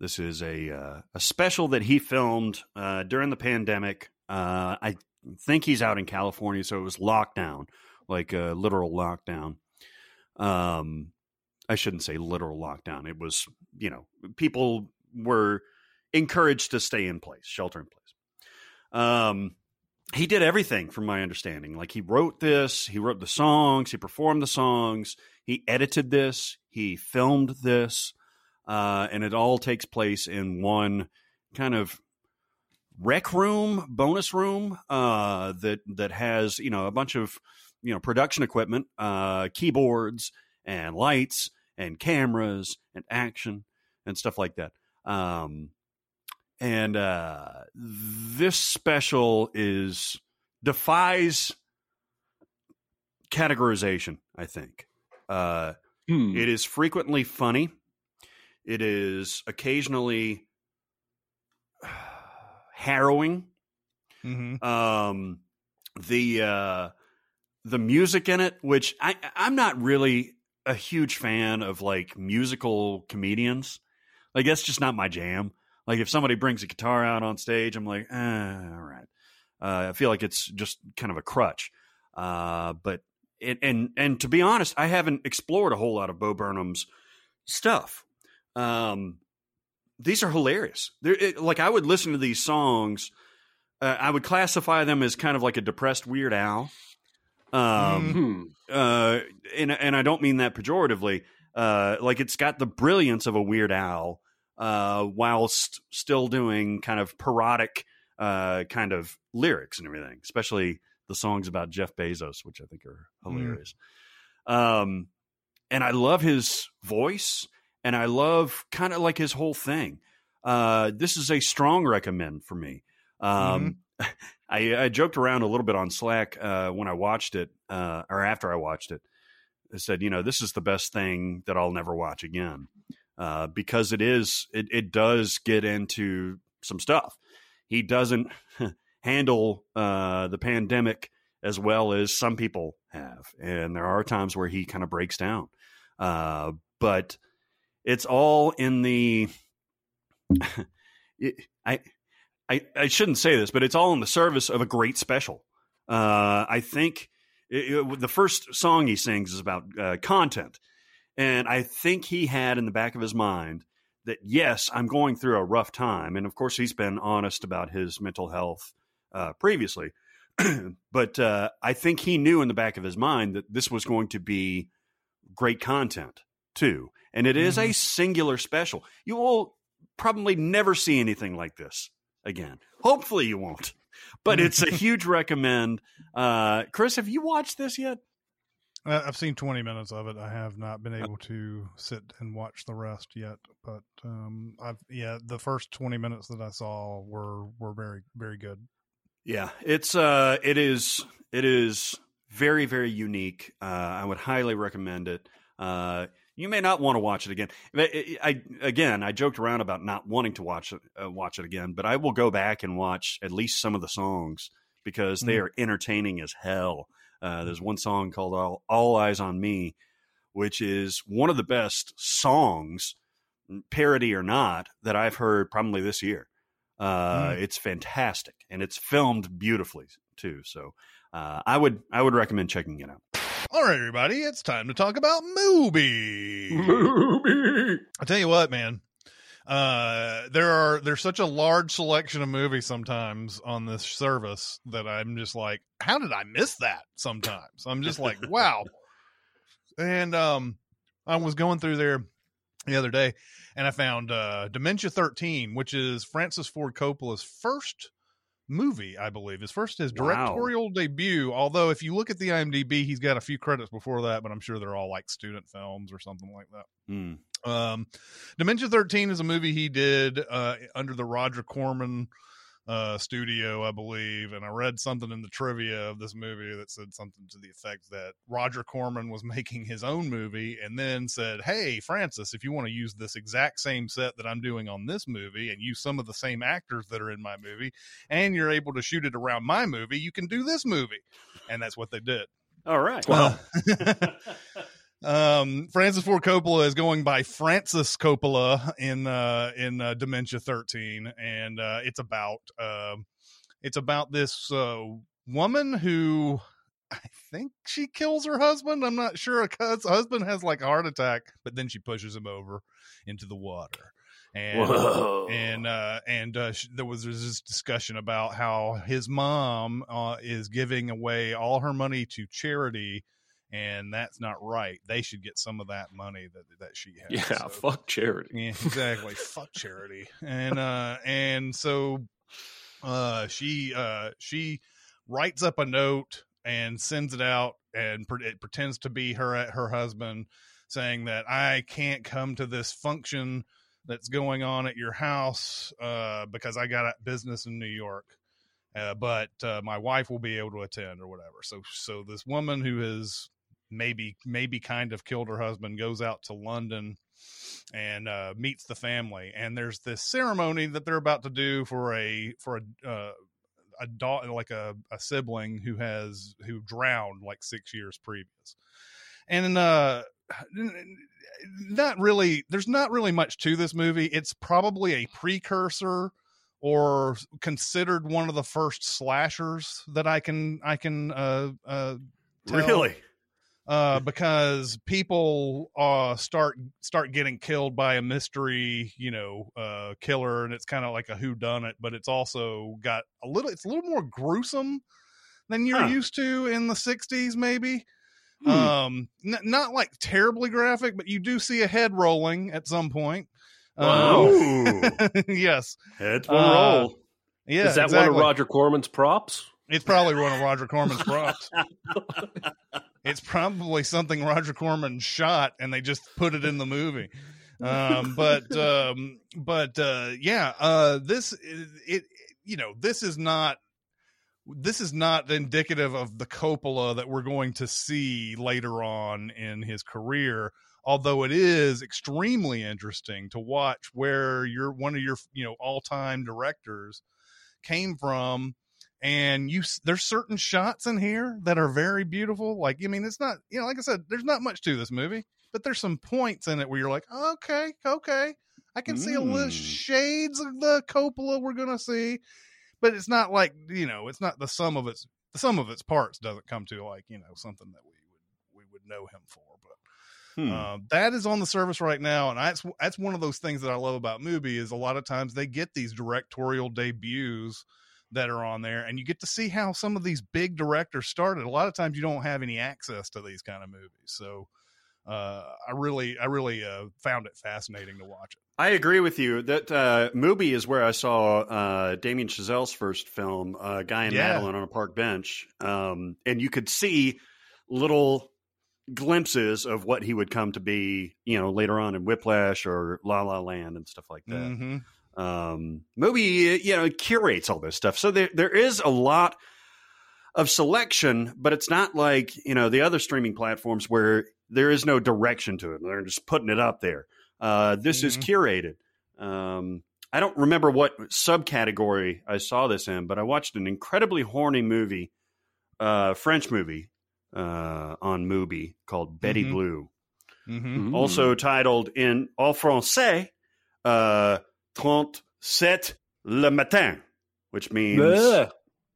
This is a uh, a special that he filmed uh, during the pandemic. Uh, I think he's out in California, so it was lockdown, like a literal lockdown. Um, I shouldn't say literal lockdown. It was, you know, people were encouraged to stay in place, shelter in place. Um, he did everything from my understanding. Like he wrote this, he wrote the songs, he performed the songs, he edited this, he filmed this, uh, and it all takes place in one kind of rec room, bonus room uh, that that has you know a bunch of you know production equipment, uh, keyboards and lights and cameras and action and stuff like that. Um, and uh, this special is defies categorization. I think uh, Hmm. it is frequently funny. It is occasionally harrowing. hmm Um, the uh, the music in it, which I I'm not really a huge fan of like musical comedians. Like that's just not my jam. Like if somebody brings a guitar out on stage, I'm like, eh, all right. Uh, I feel like it's just kind of a crutch. Uh, but it, and and to be honest, I haven't explored a whole lot of Bo Burnham's stuff. Um, these are hilarious. It, like I would listen to these songs. Uh, I would classify them as kind of like a depressed Weird Al. Um, Hmm. uh, and and I don't mean that pejoratively. Uh, like it's got the brilliance of a Weird Al, uh, whilst still doing kind of parodic, uh, kind of lyrics and everything. Especially the songs about Jeff Bezos, which I think are Mm. hilarious. Um, and I love his voice, and I love kind of like his whole thing. Uh, this is a strong recommend for me. Um, I, I joked around a little bit on Slack uh, when I watched it, uh, or after I watched it. I said, you know, this is the best thing that I'll never watch again, uh, because it is, it, it does get into some stuff. He doesn't handle uh, the pandemic as well as some people have, and there are times where he kind of breaks down. Uh, but it's all in the. it, I I, I shouldn't say this, but it's all in the service of a great special. Uh, I think it, it- the first song he sings is about uh, content. And I think he had in the back of his mind that, yes, I'm going through a rough time. And of course, he's been honest about his mental health uh, previously. but uh, I think he knew in the back of his mind that this was going to be great content too. And it is a singular special. You will probably never see anything like this again. Hopefully you won't. But it's a huge recommend. Uh, Chris, have you watched this yet? Uh, I've seen 20 minutes of it. I have not been able to sit and watch the rest yet, but um, I've yeah, the first 20 minutes that I saw were were very very good. Yeah, it's uh, it is it is very very unique. Uh, I would highly recommend it. Uh, you may not want to watch it again. I, I again, I joked around about not wanting to watch it uh, watch it again, but I will go back and watch at least some of the songs because they Mhm. are entertaining as hell. Uh, there's one song called All, All Eyes on Me, which is one of the best songs, parody or not, that I've heard probably this year. Uh, It's fantastic and it's filmed beautifully too. So uh, I would I would recommend checking it out. All right, everybody, it's time to talk about Mubi. Mubi. I tell you what, man. Uh, there are there's such a large selection of movies sometimes on this service that I'm just like, how did I miss that? Sometimes I'm just like, wow. And um, I was going through there the other day, and I found uh, Dementia 13, which is Francis Ford Coppola's first movie, I believe. His first his Wow. directorial debut. Although if you look at the IMDb, he's got a few credits before that, but I'm sure they're all like student films or something like that. Mm. Um, Dementia 13 is a movie he did uh, under the Roger Corman uh, studio, I believe, and I read something in the trivia of this movie that said something to the effect that Roger Corman was making his own movie and then said, "Hey, Francis, if you want to use this exact same set that I'm doing on this movie and use some of the same actors that are in my movie, and you're able to shoot it around my movie, you can do this movie." And that's what they did. All right. Wow. um, Francis Ford Coppola is going by Francis Coppola in uh, in uh, Dementia 13, and uh, it's about um, it's about this uh, woman who I think she kills her husband. I'm not sure. Her husband has like a heart attack, but then she pushes him over into the water. And Whoa. and uh, and uh, sh- there was this discussion about how his mom uh, is giving away all her money to charity, and that's not right. They should get some of that money that that she has. Yeah, So- fuck charity. yeah, exactly. Fuck charity. And uh and so uh she uh she writes up a note and sends it out and pre- it pretends to be her her husband saying that I can't come to this function that's going on at your house uh because I got a business in New York. Uh, but uh, my wife will be able to attend or whatever. So so this woman who has maybe maybe kind of killed her husband goes out to London and uh, meets the family. And there's this ceremony that they're about to do for a for a uh, a dog like a, a sibling who has who drowned like six years previous. And uh, not really. There's not really much to this movie. It's probably a precursor or considered one of the first slashers that I can I can uh, uh, tell Really? Uh, because people uh, start start getting killed by a mystery, you know, uh, killer, and it's kind of like a who done it, but it's also got a little. It's a little more gruesome than you're Huh. used to in the '60s, maybe. Hmm. Um, n- not like terribly graphic, but you do see a head rolling at some point. Wow. Um, yes. Heads will Uh, roll. Yeah. Is that exactly. one of Roger Corman's props? It's probably one of Roger Corman's props. it's probably something Roger Corman shot and they just put it in the movie. Um, but um, but uh, yeah, uh, this is- it you know this is not this is not indicative of the Coppola that we're going to see later on in his career. Although it is extremely interesting to watch where your one of your you know all time directors came from and you there's certain shots in here that are very beautiful like i mean it's not you know like i said there's not much to this movie but there's some points in it where you're like okay okay i can see a little Mm. shades of the coppola we're gonna see but it's not like you know it's not the sum of its the sum of its parts doesn't come to like you know something that we would we would know him for but Hmm. uh, that is on the service right now, and that's that's one of those things that I love about Mubi is a lot of times they get these directorial debuts that are on there, and you get to see how some of these big directors started. A lot of times you don't have any access to these kind of movies, so uh, I really I really uh, found it fascinating to watch it. I agree with you that uh, Mubi is where I saw uh, Damien Chazelle's first film, uh, Guy and Yeah. Madeline on a Park Bench, um, and you could see little glimpses of what he would come to be, you know, later on in Whiplash or La La Land and stuff like that. hmm um Mubi you know curates all this stuff. So there there is a lot of selection but it's not like you know the other streaming platforms where there is no direction to it. They're just putting it up there. Uh this is Mhm. curated. Um i don't remember what subcategory i saw this in but i watched an incredibly horny movie uh french movie uh on Mubi called betty Mhm. blue. Hmm also titled in en français uh 37 le matin which means Bleh.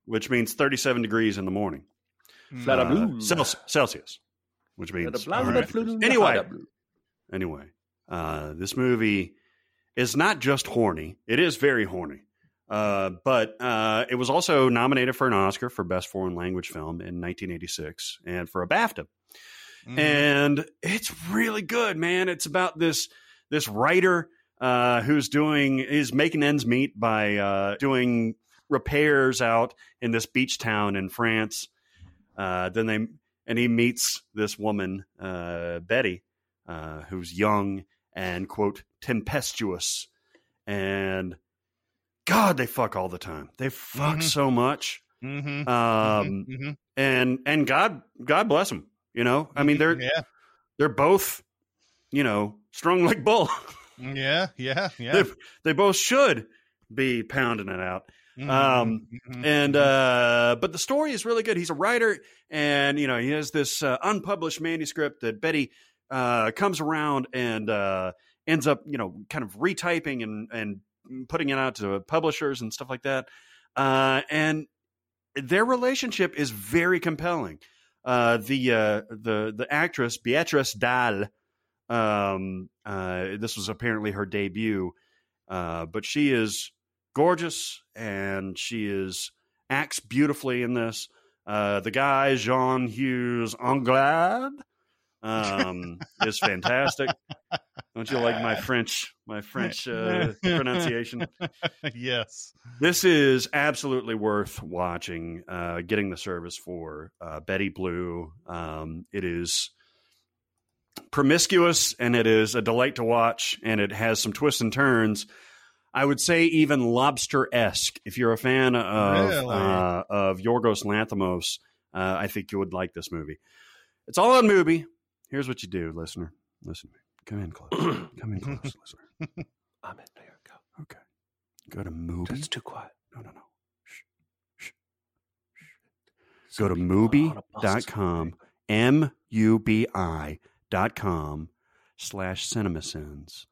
which means 37 degrees in the morning Uh. Celsius, Celsius which means blah, All blah, right. Anyway. anyway uh this movie is not just horny it is very horny uh, but uh, it was also nominated for an Oscar for Best Foreign Language Film in 1986 and for a BAFTA. Mm-hmm. and it's really good man it's about this this writer uh who's doing is making ends meet by uh doing repairs out in this beach town in france uh then they and he meets this woman uh betty uh who's young and quote tempestuous and God, they fuck all the time. They fuck Mhm. so much. Mm-hmm. Um, mm-hmm. and and God God bless them. You know, I mean they're yeah, they're both, you know, strong like bull. yeah, yeah, yeah. they, they both should be pounding it out. Mhm, um, mhm, And mhm. uh, but the story is really good. He's a writer, and you know he has this uh, unpublished manuscript that Betty uh, comes around and uh, ends up, you know, kind of retyping and and putting it out to publishers and stuff like that. Uh, and their relationship is very compelling. Uh, the uh, the the actress Béatrice Dalle, um, uh, this was apparently her debut, uh, but she is gorgeous and she is acts beautifully in this. Uh, the guy Jean-Hugues Anglade um, is fantastic. Don't you like my French my French uh, pronunciation? yes. This is absolutely worth watching. Uh, getting the service for uh, Betty Blue. Um, it is promiscuous and it is a delight to watch, and it has some twists and turns. I would say even lobster esque. If you're a fan of Really? uh, of Yorgos Lanthimos, uh, I think you would like this movie. It's all on Mubi. Here's what you do, listener. Listen, come in close. come in close, listener. I'm in there. Go. Okay, go to Mubi. That's too quiet. No, no, no. Shh, shh, shh. Go to Some people are on a bus mubi.com, M U B I dot com slash cinemasins.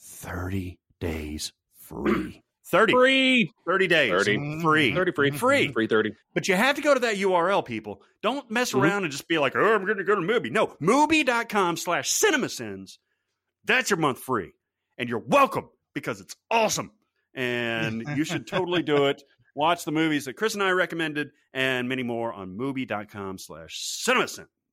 30 days free. 30. Free. 30 days. 30. Free. 30 free. Free. Free 30. But you have to go to that URL, people. Don't mess Mhm. around and just be like, oh, I'm going to go to Mubi. No, Mubi.com slash cinemasins. That's your month free. And you're welcome because it's awesome. And you should totally do it. Watch the movies that Chris and I recommended and many more on Mubi.com slash cinemasins.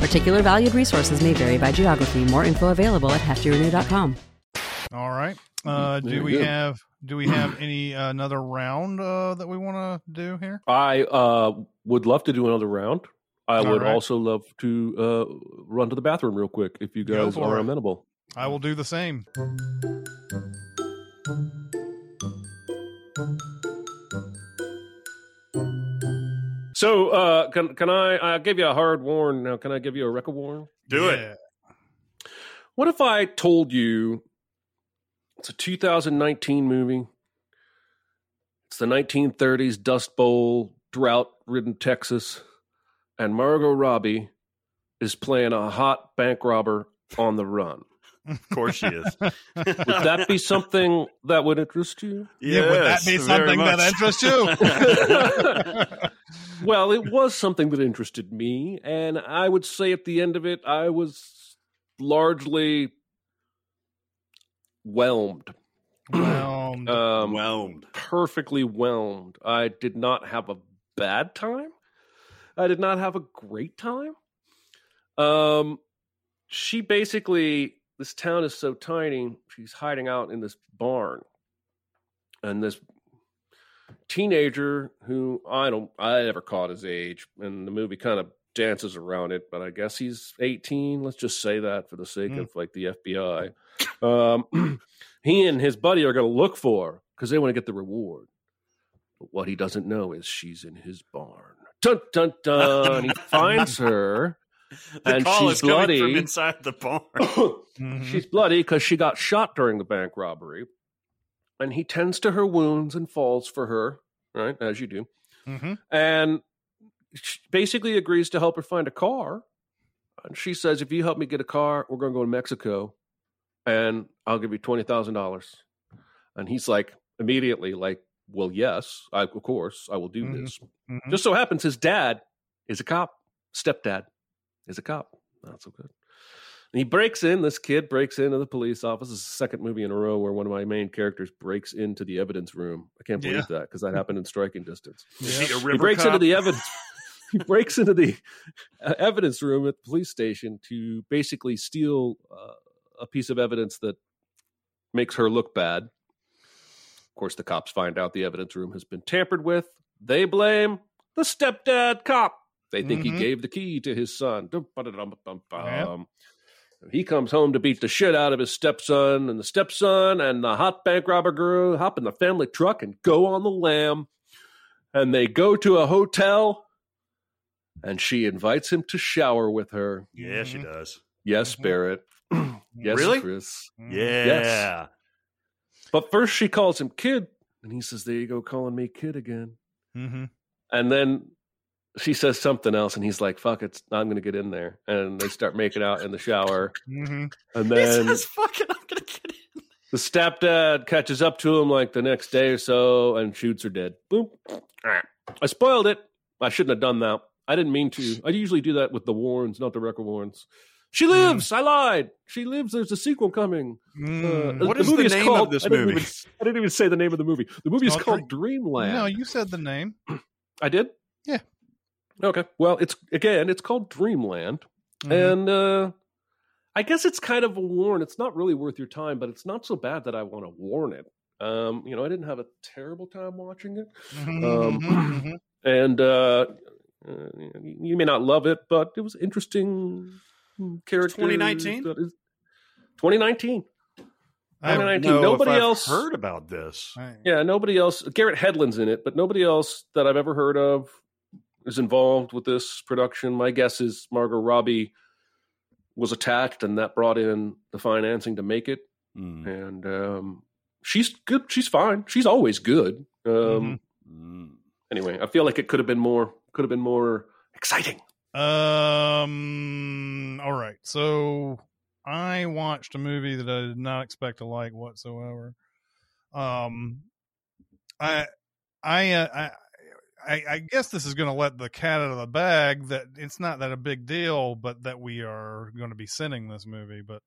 Particular valued resources may vary by geography. More info available at heftyrenew.com. All right. Uh, do we good. have do we have any uh, another round uh, that we want to do here? I uh, would love to do another round. I All would right. also love to uh, run to the bathroom real quick if you guys are it. amenable. I will do the same. So, uh, can can I? I gave you a hard warn. Now, can I give you a record warn? Do it. What if I told you it's a 2019 movie? It's the 1930s Dust Bowl, drought-ridden Texas, and Margot Robbie is playing a hot bank robber on the run. Of course she is. Would that be something that would interest you? Yeah, would that Yes, be very something that much. interests you? Well, it was something that interested me, and I would say at the end of it, I was largely whelmed, well, um, Whelmed. perfectly whelmed. I did not have a bad time. I did not have a great time. Um, she basically, this town is so tiny. She's hiding out in this barn, and this teenager who I don't, I never caught his age, and the movie kind of dances around it, but I guess he's 18. Let's just say that for the sake Mm. of like the FBI. Um, he and his buddy are going to look for because they want to get the reward. But what he doesn't know is she's in his barn. Dun dun dun! he finds her. The And call she's is coming from bloody. inside the barn. She's bloody because she got shot during the bank robbery. And he tends to her wounds and falls for her, right? As you do. Mhm. And basically agrees to help her find a car. And she says, if you help me get a car, we're going to go to Mexico and I'll give you $20,000. And he's like, immediately, like, well, yes, I, of course, I will do Mhm. this. Mhm. Just so happens his dad is a cop. Stepdad is a cop. Not so good. He breaks in. This kid breaks into the police office. It's the second movie in a row where one of my main characters breaks into the evidence room. I can't believe Yeah. that because that happened in striking distance. Is he a he river breaks into the evidence. he breaks into the uh, evidence room at the police station to basically steal uh, a piece of evidence that makes her look bad. Of course, the cops find out the evidence room has been tampered with. They blame the stepdad cop. They think Mhm. he gave the key to his son. Dum, Yep. Bum. He comes home to beat the shit out of his stepson, and the stepson and the hot bank robber girl hop in the family truck and go on the lam. And they go to a hotel, and she invites him to shower with her. Yeah, she Mhm. does. Yes, Mhm. Barrett. yes, Really? Chris. Yeah. But first, she calls him kid, and he says, "There you go, calling me kid again." Mhm. And then she says something else, and he's like, "Fuck it, I'm going to get in there." And they start making out in the shower, Mhm. and He then says, "Fucking, I'm gonna get in." the stepdad catches up to him like the next day or so and shoots her dead. Boom. I spoiled it. I shouldn't have done that. I didn't mean to. I usually do that with the Warrens, not the Wrecker Warrens. She lives. I lied. She lives. There's a sequel coming. Mm. Uh, What is the name of this I didn't movie? even- I didn't even say the name of the movie. The movie is called called Dreamland. No, you said the name. I did. Yeah. Okay. Well, it's again, it's called Dreamland, Mhm. and uh, I guess it's kind of a warn. It's not really worth your time, but it's not so bad that I want to warn it. Um, you know, I didn't have a terrible time watching it, Mhm, um, mhm, mhm. and uh, uh, you may not love it, but it was interesting. Character 2019. 2019. I- I don't 2019. know Nobody else heard about this. Yeah, nobody else. Garrett Hedlund's in it, but nobody else that I've ever heard of is involved with this production. My guess is Margot Robbie was attached, and that brought in the financing to make it. Mm. And um, she's good. She's fine. She's always good. Um, Mm. Anyway, I feel like it could have been more. Could have been more exciting. Um. All right. So I watched a movie that I did not expect to like whatsoever. Um. I. I. Uh, I. I, I guess this is going to let the cat out of the bag that it's not that a big deal, but that we are going to be sending this movie. But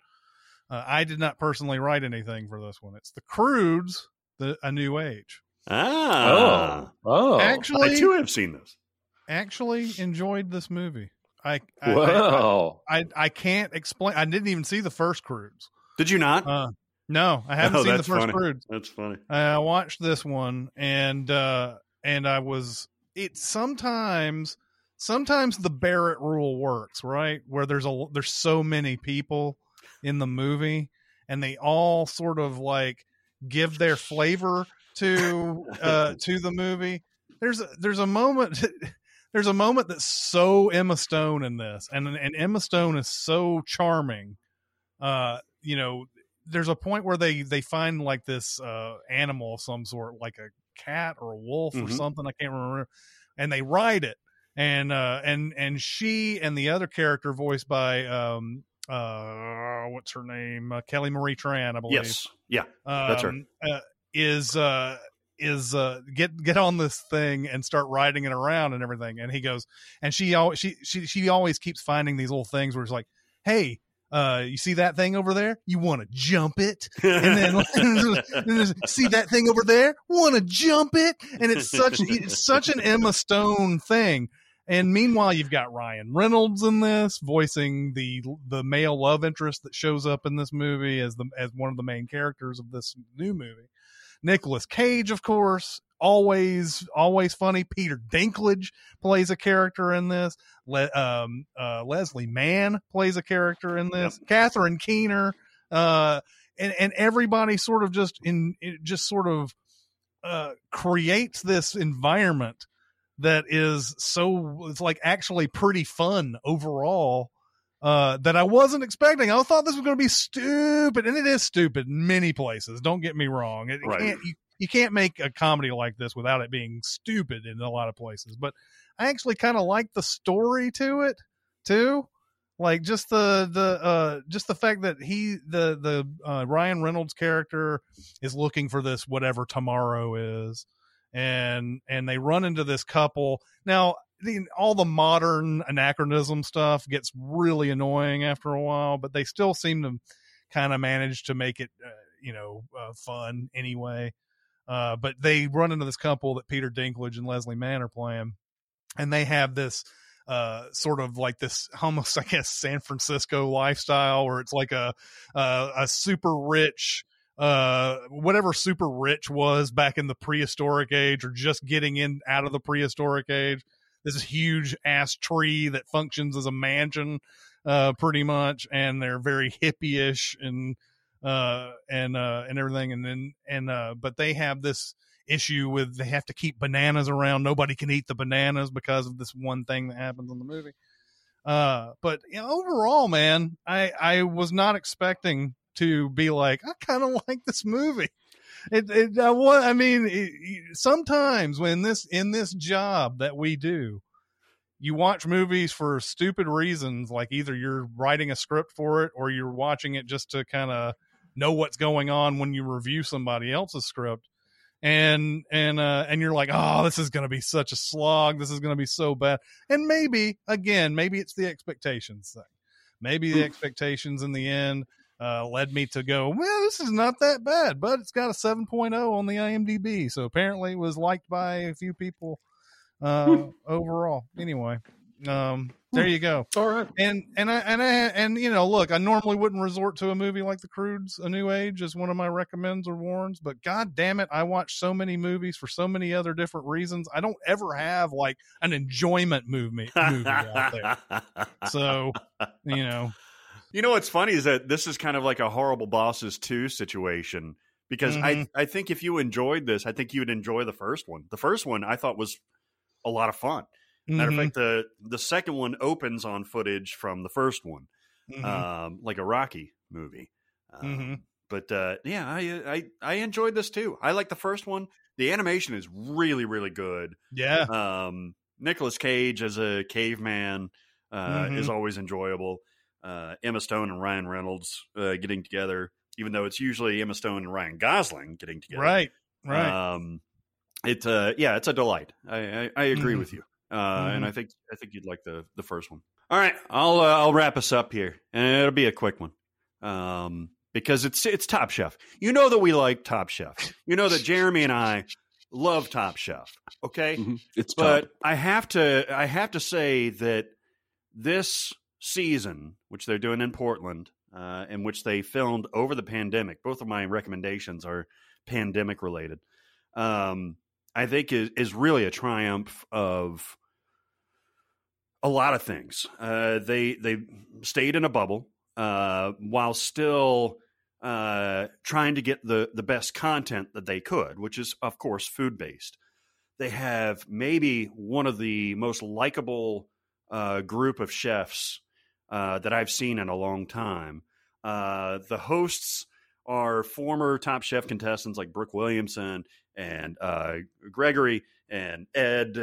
uh, I did not personally write anything for this one. It's The Croods, the A New Age. Ah. oh, Actually, I too have seen this. actually enjoyed this movie. I, I, I- wow. I I can't explain. I didn't even see the first Croods. Did you not? Uh, no, I haven't Oh, seen the first funny. Croods. That's funny. I watched this one, and uh, and I was it. Sometimes, sometimes the Barrett rule works, right? Where there's a there's so many people in the movie, and they all sort of like give their flavor to uh to the movie. There's a, there's a moment. There's a moment that's so Emma Stone in this, and and Emma Stone is so charming. Uh, you know, there's a point where they they find like this uh animal of some sort, like a cat or a wolf or Mhm. something. I can't remember, and they ride it, and uh and and she and the other character voiced by um uh what's her name uh, Kelly Marie Tran, I believe Yes. Yeah. That's her. um, uh, is uh is uh get get on this thing and start riding it around and everything and he goes and she always she she she always keeps finding these little things where it's like hey uh you see that thing over there? You want to jump it? And then and see that thing over there? Want to jump it? And it's such it's such an emma stone thing. And meanwhile you've got ryan reynolds in this voicing the the male love interest that shows up in this movie as the as one of the main characters of this new movie. Nicolas Cage, of course, always always funny. Peter Dinklage plays a character in this. Le- um, uh, Leslie Mann plays a character in this. Catherine Keener, uh, and and everybody sort of just in it just sort of uh, creates this environment that is so it's like actually pretty fun overall uh, that I wasn't expecting. I thought this was going to be stupid, and it is stupid in many places. Don't get me wrong. It, Right. can't, you, you can't make a comedy like this without it being stupid in a lot of places. But I actually kind of like the story to it too. Like just the the uh just the fact that he the the uh, Ryan Reynolds character is looking for this whatever tomorrow is, and and they run into this couple now the, all the modern anachronism stuff gets really annoying after a while, but they still seem to kind of manage to make it, uh, you know, uh, fun anyway. Uh, but they run into this couple that Peter Dinklage and Leslie Mann are playing, and they have this uh sort of like this almost i guess san francisco lifestyle where it's like a uh, a super rich uh whatever super rich was back in the prehistoric age or just getting in out of the prehistoric age. This is huge ass tree that functions as a mansion uh pretty much and they're very hippie-ish and uh and uh and everything and then and uh but they have this issue with they have to keep bananas around. Nobody can eat the bananas because of this one thing that happens in the movie. Uh but you know, overall man i i was not expecting to be like i kind of like this movie. It, it I, wa- I mean it, sometimes when this in this job that we do you watch movies for stupid reasons like either you're writing a script for it or you're watching it just to kind of know what's going on when you review somebody else's script. And and uh and you're like oh this is going to be such a slog. This is going to be so bad. And maybe again maybe it's the expectations thing. Maybe the expectations in the end uh led me to go well this is not that bad but it's got a 7.0 on the imdb so apparently it was liked by a few people uh overall. Anyway um there you go All right. and and I and I and you know, look, I normally wouldn't resort to a movie like The Croods, A New Age, as one of my recommends or warns, but god damn it, I watch so many movies for so many other different reasons. I don't ever have like an enjoyment movie movie out there. So you know, You know what's funny is that this is kind of like a horrible bosses 2 situation because I Mhm. I think if you enjoyed this, I think you would enjoy the first one. The first one I thought was a lot of fun. Matter Mhm, of fact, the the second one opens on footage from the first one, mhm, um, like a Rocky movie. Um, mhm. But uh, yeah, I, I I enjoyed this too. I like the first one. The animation is really really good. yeah, Um, Nicolas Cage as a caveman uh, is always enjoyable. Uh, Emma Stone and Ryan Reynolds uh, getting together, even though it's usually Emma Stone and Ryan Gosling getting together. right, right. Um, it uh, yeah, it's a delight. I I, I agree Mhm. with you, uh, and Mhm. I think I think you'd like the the first one. All right, I'll uh, I'll wrap us up here, and it'll be a quick one. Um, because it's it's Top Chef. You know that we like Top Chef. You know that Jeremy and I love Top Chef. Okay, Mhm. It's but top. I have to I have to say that this season, which they're doing in Portland, uh, in which they filmed over the pandemic, both of my recommendations are pandemic related. Um, I think is is really a triumph of a lot of things. Uh, they they stayed in a bubble uh, while still uh, trying to get the the best content that they could, which is of course food based. They have maybe one of the most likable uh, group of chefs uh, that I've seen in a long time. Uh, the hosts are former Top Chef contestants like Brooke Williamson and Gregory and Ed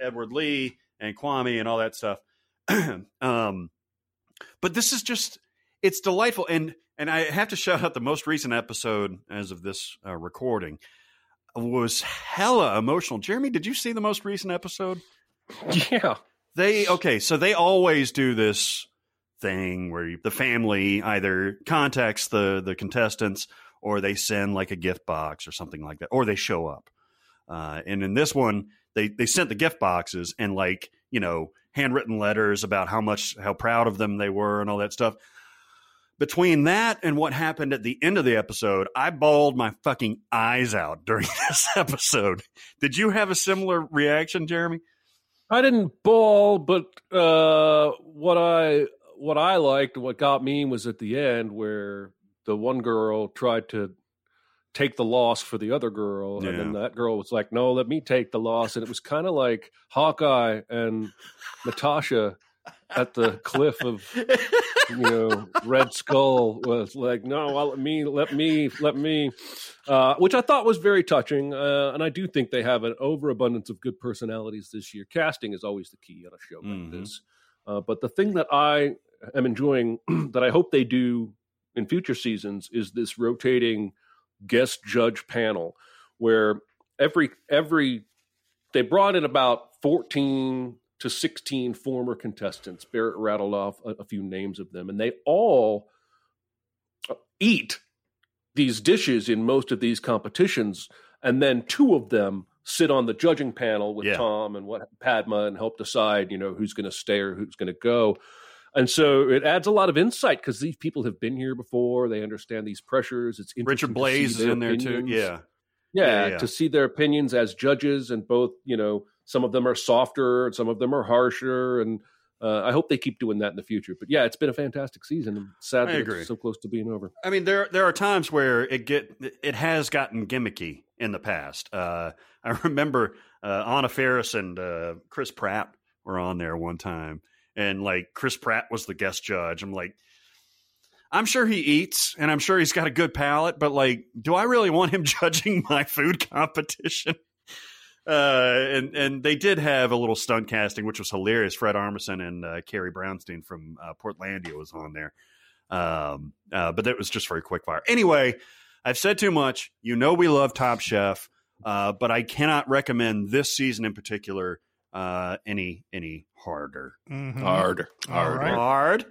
Edward Lee and Kwame and all that stuff. um, but this is just it's delightful and and I have to shout out the most recent episode as of this uh, recording was hella emotional. Jeremy, did you see the most recent episode? Yeah. They okay, so they always do this thing where you, the family either contacts the the contestants or they send like a gift box or something like that, or they show up. Uh, and in this one, they they sent the gift boxes and like you know handwritten letters about how much how proud of them they were and all that stuff. Between that and what happened at the end of the episode, I bawled my fucking eyes out during this episode. Did you have a similar reaction, Jeremy? I didn't bawl, but uh, what I what I liked, what got me was at the end where the one girl tried to take the loss for the other girl, and then that girl was like, "No, let me take the loss," and it was kind of like Hawkeye and Natasha at the cliff of you know Red Skull was like, "No, well, let me, let me, let me," uh, which I thought was very touching, uh, and I do think they have an overabundance of good personalities this year. Casting is always the key on a show like Mhm. this. Uh, but the thing that I am enjoying, that I hope they do in future seasons, is this rotating guest judge panel, where every every they brought in about fourteen to 16 former contestants. Barrett rattled off a, a few names of them, and they all uh, eat these dishes in most of these competitions, and then two of them sit on the judging panel with Yeah. Tom and what Padma and help decide, you know, who's going to stay or who's going to go. And so it adds a lot of insight because these people have been here before. They understand these pressures. It's interesting Richard Blais is in there too. Yeah. Yeah, Yeah, yeah. to see their opinions as judges, and both, you know, some of them are softer, and some of them are harsher, and uh, I hope they keep doing that in the future. But yeah, it's been a fantastic season. Sad that it's so close to being over. I mean, there there are times where it get it has gotten gimmicky in the past. Uh, I remember uh, Anna Faris and uh, Chris Pratt were on there one time, and like Chris Pratt was the guest judge. I'm like, I'm sure he eats, and I'm sure he's got a good palate, but like, do I really want him judging my food competition? Uh, and and they did have a little stunt casting, which was hilarious. Fred Armisen and uh, Carrie Brownstein from uh, Portlandia was on there. Um, uh, but that was just very quick fire. Anyway, I've said too much. You know we love Top Chef, uh, but I cannot recommend this season in particular uh, any any harder. Mhm. Harder, All harder. right. Hard.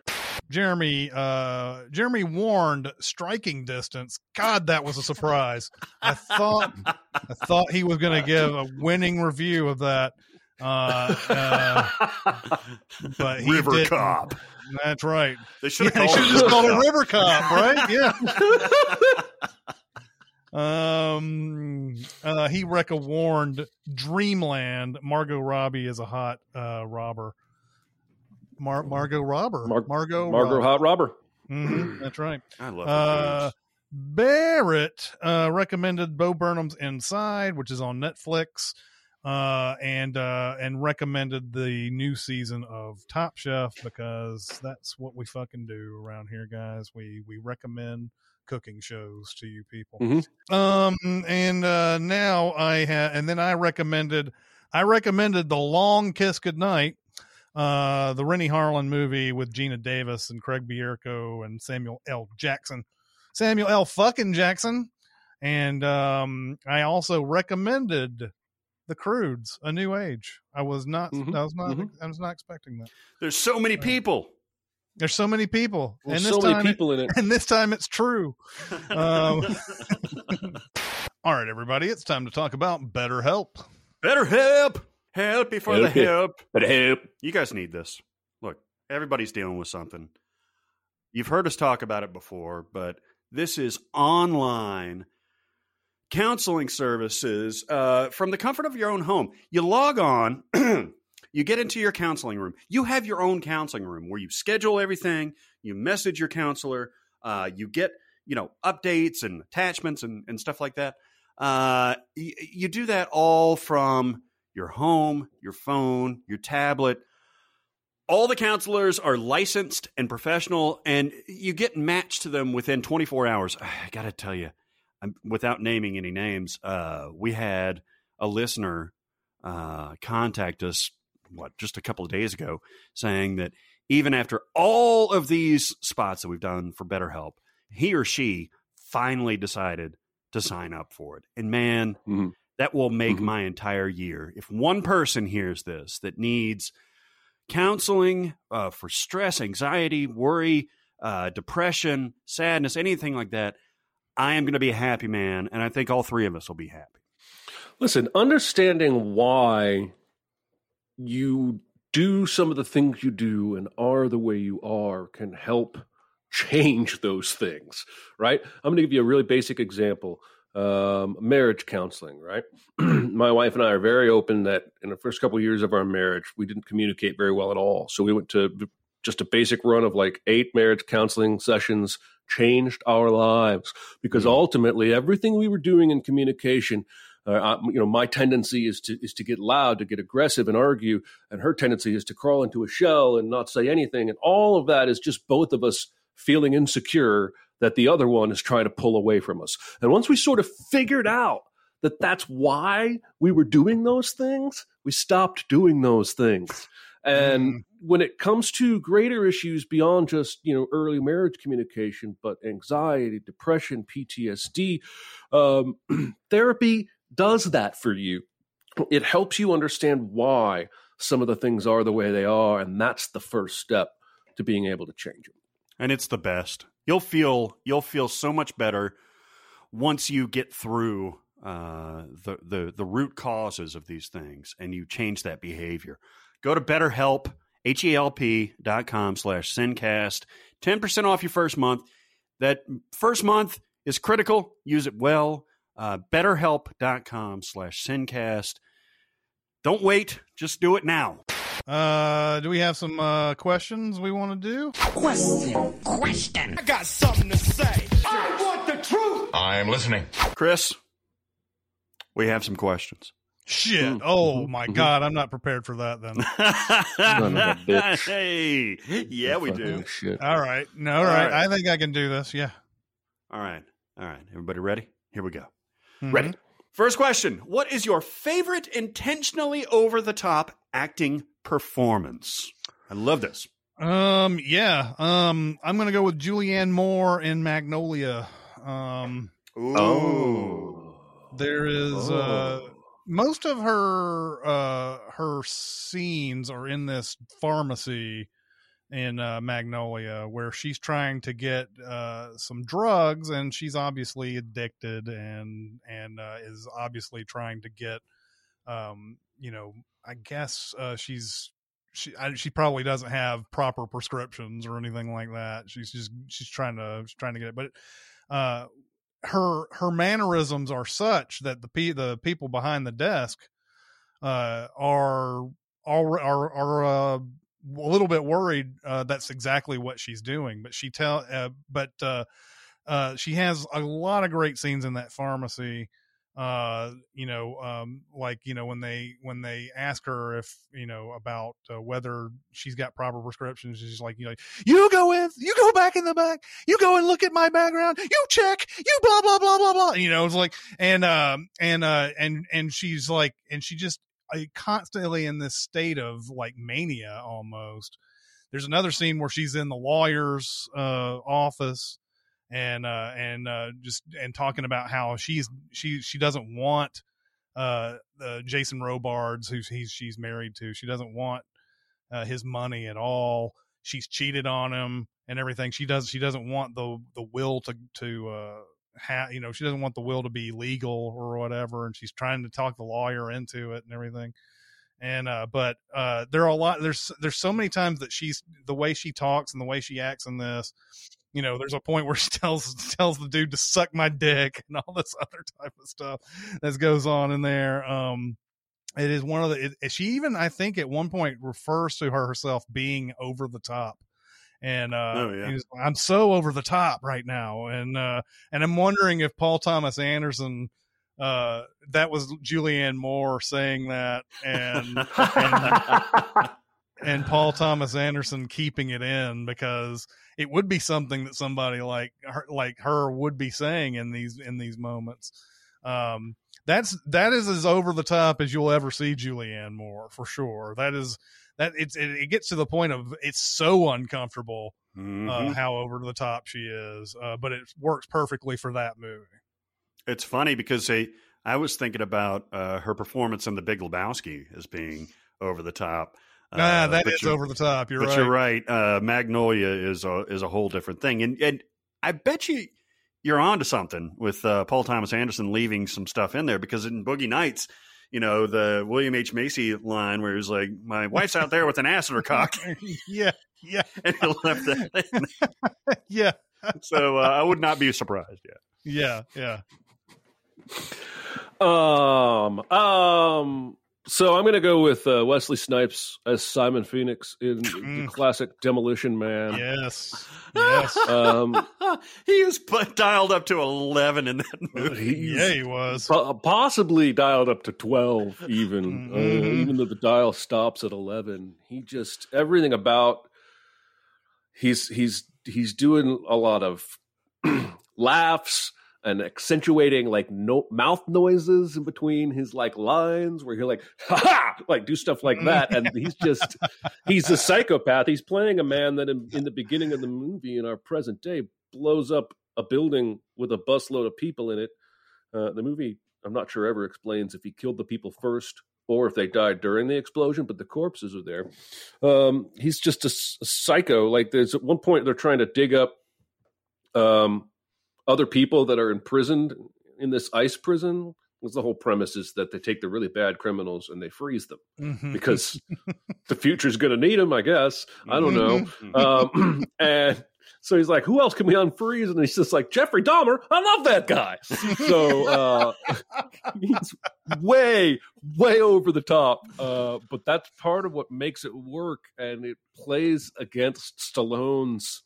Jeremy uh Jeremy warned striking distance. God, that was a surprise. I thought I thought he was going to give a winning review of that. Uh, uh but he River didn't. Cop. That's right. They should have they called should it just call it River Cop, right? Yeah. um uh he Recca warned Dreamland Margot Robbie is a hot uh robber. Mar- Margot Robber. Mar- Margot Margot Robber. Hot Robber. Mhm, that's right. I love Uh, uh, Barrett uh, recommended Bo Burnham's Inside, which is on Netflix, uh, and uh, and recommended the new season of Top Chef because that's what we fucking do around here, guys. We we recommend cooking shows to you people. Mhm. Um, and uh, now I ha- and then I recommended I recommended The Long Kiss Goodnight, uh, the Renny Harlin movie with Geena Davis and Craig Bierko and Samuel L. Jackson, Samuel L. fucking Jackson, and um, I also recommended The Croods, A New Age. I was not, Mhm, I was not, mhm. I was not expecting that. There's so many people. There's so many people, There's and this so many time it- people in it. and this time it's true. Um, all right, everybody, it's time to talk about BetterHelp. Better help. Help before the Help it. help. But help. You guys need this. Look, everybody's dealing with something. You've heard us talk about it before, but this is online counseling services uh, from the comfort of your own home. You log on, you get into your counseling room. You have your own counseling room where you schedule everything, you message your counselor, uh, you get you know updates and attachments and, and stuff like that. Uh, y- you do that all from your home, your phone, your tablet. All the counselors are licensed and professional, and you get matched to them within 24 hours. I got to tell you, I'm, without naming any names, uh, we had a listener uh, contact us, what, just a couple of days ago, saying that even after all of these spots that we've done for BetterHelp, he or she finally decided to sign up for it. And man, Mhm. that will make Mhm. my entire year. If one person hears this that needs counseling uh, for stress, anxiety, worry, uh, depression, sadness, anything like that, I am going to be a happy man. And I think all three of us will be happy. Listen, understanding why you do some of the things you do and are the way you are can help change those things, right? I'm going to give you a really basic example. Um, marriage counseling, right? My wife and I are very open that in the first couple of years of our marriage, we didn't communicate very well at all. So we went to just a basic run of like eight marriage counseling sessions, changed our lives because ultimately everything we were doing in communication uh, you know, my tendency is to is to get loud, to get aggressive, and argue, and her tendency is to crawl into a shell and not say anything, and all of that is just both of us feeling insecure that the other one is trying to pull away from us. And once we sort of figured out that that's why we were doing those things, we stopped doing those things. And when it comes to greater issues beyond just you know early marriage communication, but anxiety, depression, PTSD, um, therapy does that for you. It helps you understand why some of the things are the way they are, and that's the first step to being able to change them. And it's the best. You'll feel you'll feel so much better once you get through uh, the, the the root causes of these things and you change that behavior. Go to BetterHelp, H-E-L-P dot com slash Sincast. 10% off your first month. That first month is critical. Use it well. Uh, BetterHelp.com slash Sincast. Don't wait. Just do it now. Uh, do we have some uh, questions we want to do? Question. Question. I got something to say. I want the truth. I am listening. Chris, we have some questions. Shit. Mm-hmm. Oh my God. I'm not prepared for that then. Son of a bitch. hey, yeah, we do. Shit. All right. No, all All right. right. I think I can do this. Yeah. All right. All right. Everybody ready? Here we go. Mhm. Ready? First question What is your favorite intentionally over the top acting performance? I love this. Um, yeah. Um, I'm going to go with Julianne Moore in Magnolia. Um, Ooh. there is, uh, Oh. most of her, uh, her scenes are in this pharmacy in uh, Magnolia where she's trying to get uh, some drugs and she's obviously addicted and and uh, is obviously trying to get um, you know I guess uh, she's she I, she probably doesn't have proper prescriptions or anything like that. She's just she's trying to she's trying to get it but uh her her mannerisms are such that the pe- the people behind the desk uh are are are, are a little bit worried uh, that's exactly what she's doing but she tell uh, but uh uh she has a lot of great scenes in that pharmacy uh you know um like you know when they when they ask her if you know about uh, whether she's got proper prescriptions she's like you know you go in you go back in the back you go and look at my background you check you blah blah blah blah blah you know it's like and um and uh and and she's like and she just constantly in this state of like mania almost. There's another scene where she's in the lawyer's uh office and uh and uh just and talking about how she's she she doesn't want uh uh Jason Robards who's he's she's married to she doesn't want uh his money at all. She's cheated on him and everything. She does she doesn't want the the will to to uh you know she doesn't want the will to be legal or whatever and she's trying to talk the lawyer into it and everything. And uh but uh there are a lot there's there's so many times that she's the way she talks and the way she acts in this you know there's a point where she tells tells the dude to suck my dick and all this other type of stuff that goes on in there. Um it is one of the it, she even i think at one point refers to her herself being over the top and uh Oh, yeah. he's- i'm so over the top right now. And uh and i'm wondering if paul thomas anderson uh that was julianne moore saying that and and, and paul thomas anderson keeping it in because it would be something that somebody like her like her would be saying in these in these moments. Um that's that is as over the top as you'll ever see julianne moore for sure. That is that it's it, it gets to the point of it's so uncomfortable uh, Mhm. how over the top she is uh, but it works perfectly for that movie It's funny because they, I was thinking about uh, her performance in The Big Lebowski as being over the top. ah Uh, that you're- over the top you're right. but right you're right. Uh, Magnolia is a is a whole different thing, and and I bet you you're onto something with uh, Paul Thomas Anderson leaving some stuff in there because in Boogie Nights, you know the William H Macy line where he's like, "My wife's out there with an ass in her cock," yeah yeah and he left that. yeah So uh, I would not be surprised. Yeah. yeah yeah Um, um, so I'm going to go with uh, Wesley Snipes as Simon Phoenix in the Mm. classic Demolition Man. yes yes Um, he is put, dialed up to eleven in that movie. yeah he was po- possibly dialed up to 12 even uh, Mhm. even though the dial stops at 11 he just everything about he's he's he's doing a lot of laughs and accentuating like no mouth noises in between his like lines where he'll like ha ha like do stuff like that and he's just he's a psychopath he's playing a man that in, in the beginning of the movie in our present day blows up a building with a busload of people in it uh, the movie i'm not sure ever explains if he killed the people first or if they died during the explosion, but the corpses are there. Um, he's just a psycho. Like there's at one point they're trying to dig up um, other people that are imprisoned in this ice prison. Was the whole premise is that they take the really bad criminals and they freeze them Mhm. because the future's going to need them, I guess. I don't know. Mhm. Um, and so he's like, "Who else can we unfreeze?" And he's just like, "Jeffrey Dahmer. I love that guy." So uh, he's way, way over the top. Uh, but that's part of what makes it work, and it plays against Stallone's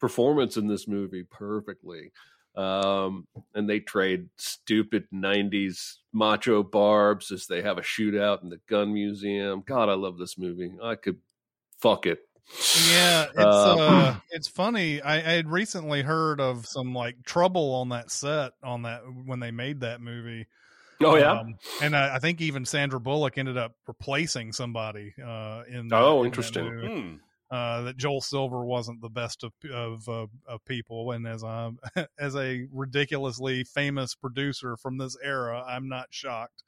performance in this movie perfectly. Um, and they trade stupid '90s macho barbs as they have a shootout in the gun museum. God, I love this movie. I could fuck it. Yeah, it's Uh, uh, it's funny. I, I had recently heard of some like trouble on that set on that when they made that movie. Oh yeah. Um, and I, I think even Sandra Bullock ended up replacing somebody. Uh, in that- Oh, in interesting. movie. Uh, that Joel Silver wasn't the best of of, uh, of people, and as a as a ridiculously famous producer from this era, I'm not shocked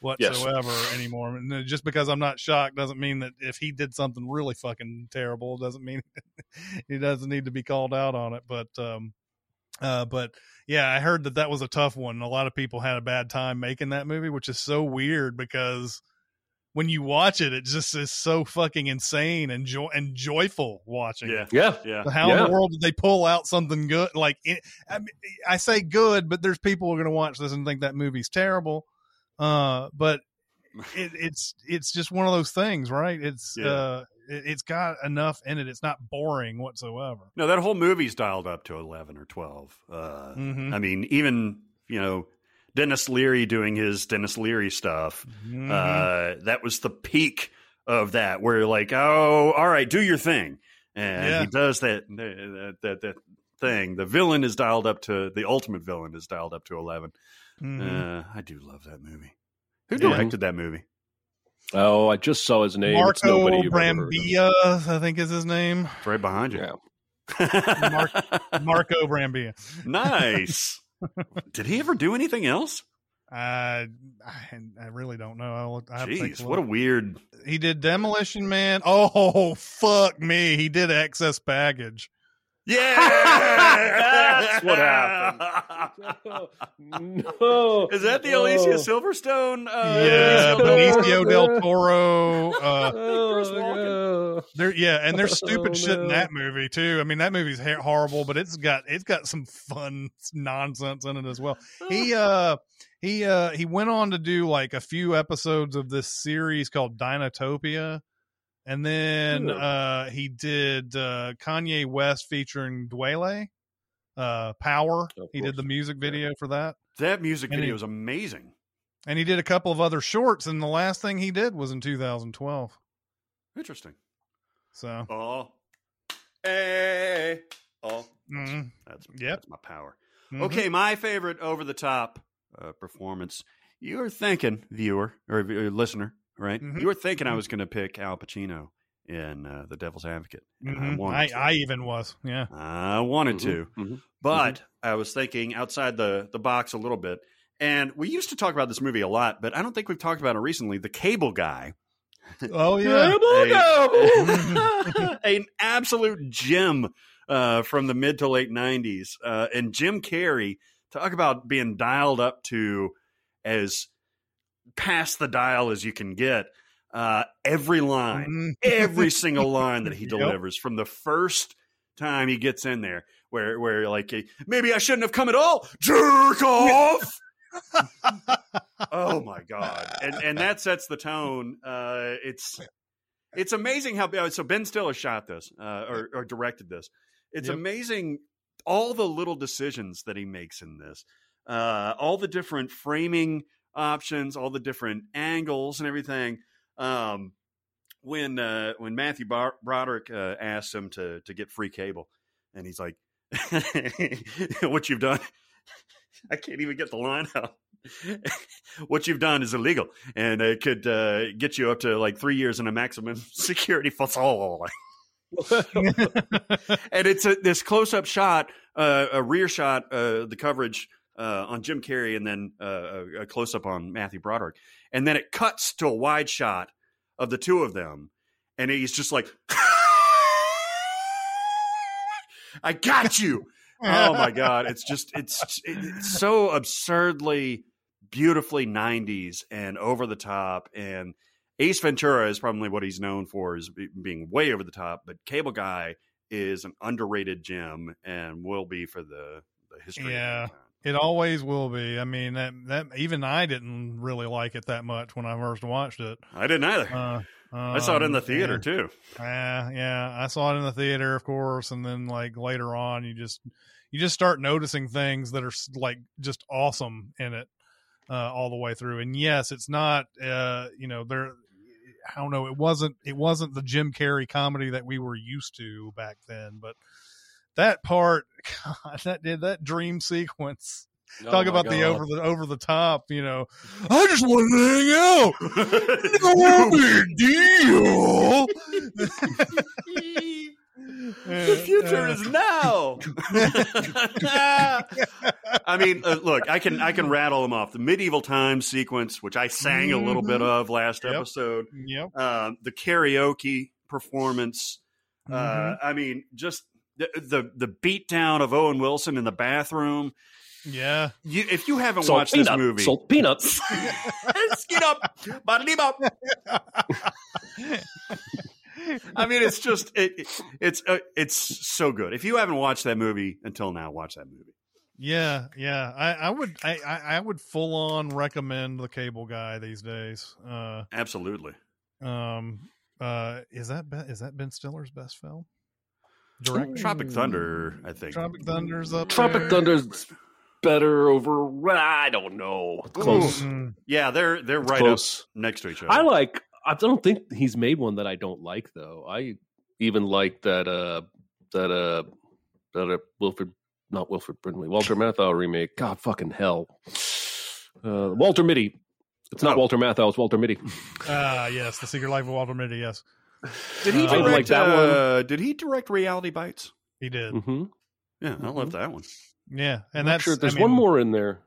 whatsoever anymore. And uh, just because I'm not shocked doesn't mean that if he did something really fucking terrible, doesn't mean he doesn't need to be called out on it. But um, uh, but yeah, I heard that that was a tough one. A lot of people had a bad time making that movie, which is so weird because when you watch it, it just is so fucking insane and joy and joyful watching. Yeah. it. yeah. Yeah. But How Yeah. in the world did they pull out something good? Like, it, I, mean, I say good, but there's people who are going to watch this and think that movie's terrible. Uh, but it, it's it's just one of those things, right? It's Yeah. uh, it, it's got enough in it. It's not boring whatsoever. No, that whole movie's dialed up to 11 or 12. Uh, Mhm. I mean, even, you know, Denis Leary doing his Denis Leary stuff, Mhm. uh, that was the peak of that, where you're like, oh, all right, do your thing. And Yeah. he does that, that, that, that thing. The villain is dialed up to, the ultimate villain is dialed up to 11. Mhm. Uh, I do love that movie. Who Yeah. directed that movie? Oh, I just saw his name. It's Marco nobody you've ever heard of. Brambilla, I think is his name. It's right behind you. Yeah. Mark- Marco Brambilla. nice. Did he ever do anything else? I, I I really don't know. I'll, I take Jeez, a what a weird. he did Demolition Man. Oh fuck me, he did Excess Baggage. Yeah, That's what happened. no. Is that the Oh. Alicia Silverstone? Uh, yeah, Benicio Benicio del Toro. Uh, Chris Oh, there, yeah, and there's stupid Oh, shit in that movie too. I mean, that movie's horrible, but it's got it's got some fun nonsense in it as well. He uh he uh he went on to do like a few episodes of this series called Dinotopia. And then uh he did uh Kanye West featuring Dwele, uh Power. He did the music video for that. that music And video he- is amazing. And he did a couple of other shorts, and the last thing he did was in 2012. Interesting. So Oh, hey, oh, mhm. that's Yep. that's my power. Mhm. Okay, my favorite over the top uh, performance. You're thinking, viewer or uh, listener, right? Mhm. You were thinking I was going to pick Al Pacino in uh, The Devil's Advocate. and I wanted I. I even was, yeah. I wanted Mhm, to, mhm. but I was thinking outside the the box a little bit. And we used to talk about this movie a lot, but I don't think we've talked about it recently. The Cable Guy, Oh yeah, a- an absolute gem uh, from the mid to late '90s, uh, and Jim Carrey. Talk about being dialed up to as past the dial as you can get. Uh, every line, Mhm. every single line that he Yep. delivers from the first time he gets in there, where where like maybe I shouldn't have come at all, jerk off. oh my god and and that sets the tone uh it's it's amazing how uh, so ben stiller shot this uh or, or directed this it's Yep. amazing all the little decisions that he makes in this uh all the different framing options all the different angles and everything um when uh when matthew Bar- broderick uh, asks him to to get free cable and he's like what you've done I can't even get the line out. what you've done is illegal, and it could uh, get you up to like three years in a maximum security facility. and it's a, this close-up shot, uh, a rear shot, uh, the coverage uh, on Jim Carrey and then uh, a, close up on Matthew Broderick, and then it cuts to a wide shot of the two of them, and he's just like, "I got you." oh my god, it's just it's it's so absurdly beautifully 90s and over the top and Ace Ventura is probably what he's known for is being way over the top, but Cable Guy is an underrated gem and will be for the, the history. Yeah. It always will be. I mean, that that even I didn't really like it that much when I first watched it. I didn't either. Uh, I saw it in the um, theater yeah. too. Yeah, yeah, I saw it in the theater, of course, and then like later on, you just you just start noticing things that are like just awesome in it uh, all the way through. And yes, it's not, uh, you know, there. I don't know. It wasn't. It wasn't the Jim Carrey comedy that we were used to back then, but that part, God, that did that dream sequence. Oh Talk my about the over the over the top. You know, I just want to hang out. No big deal. the future is now. I mean, uh, look, I can I can rattle them off. The medieval times sequence, which I sang a little bit of last Yep. episode. Yep. Uh, the karaoke performance. Uh, Mhm. I mean, just the, the the beatdown of Owen Wilson in the bathroom. Yeah. You, if you haven't Salt watched this movie, Salt peanuts. Skin up, body up. I mean, it's just it, it's uh, it's so good. If you haven't watched that movie until now, watch that movie. Yeah, yeah. I, I would I, I I would full on recommend the cable guy these days. Uh Absolutely. um uh is that Ben, is that Ben Stiller's best film? Direct Tropic Thunder, I think. Tropic Thunder's up Tropic there. Thunder's better over. I don't know. Close. Mm, Yeah, they're they're right Close. up next to each other. I like. I don't think he's made one that I don't like though. I even like that. Uh, that uh, that uh, Wilfred, not Wilfred Brimley, Walter Matthau remake. God fucking hell. Uh, Walter Mitty. It's not Oh. Walter Matthau. It's Walter Mitty. Ah, yes, The Secret Life of Walter Mitty, yes. Did he Uh, direct like that uh, Did he direct Reality Bites? He did. Mm-hmm. Yeah, I love that one. Yeah. And And that's sure. I There's mean, one more in there,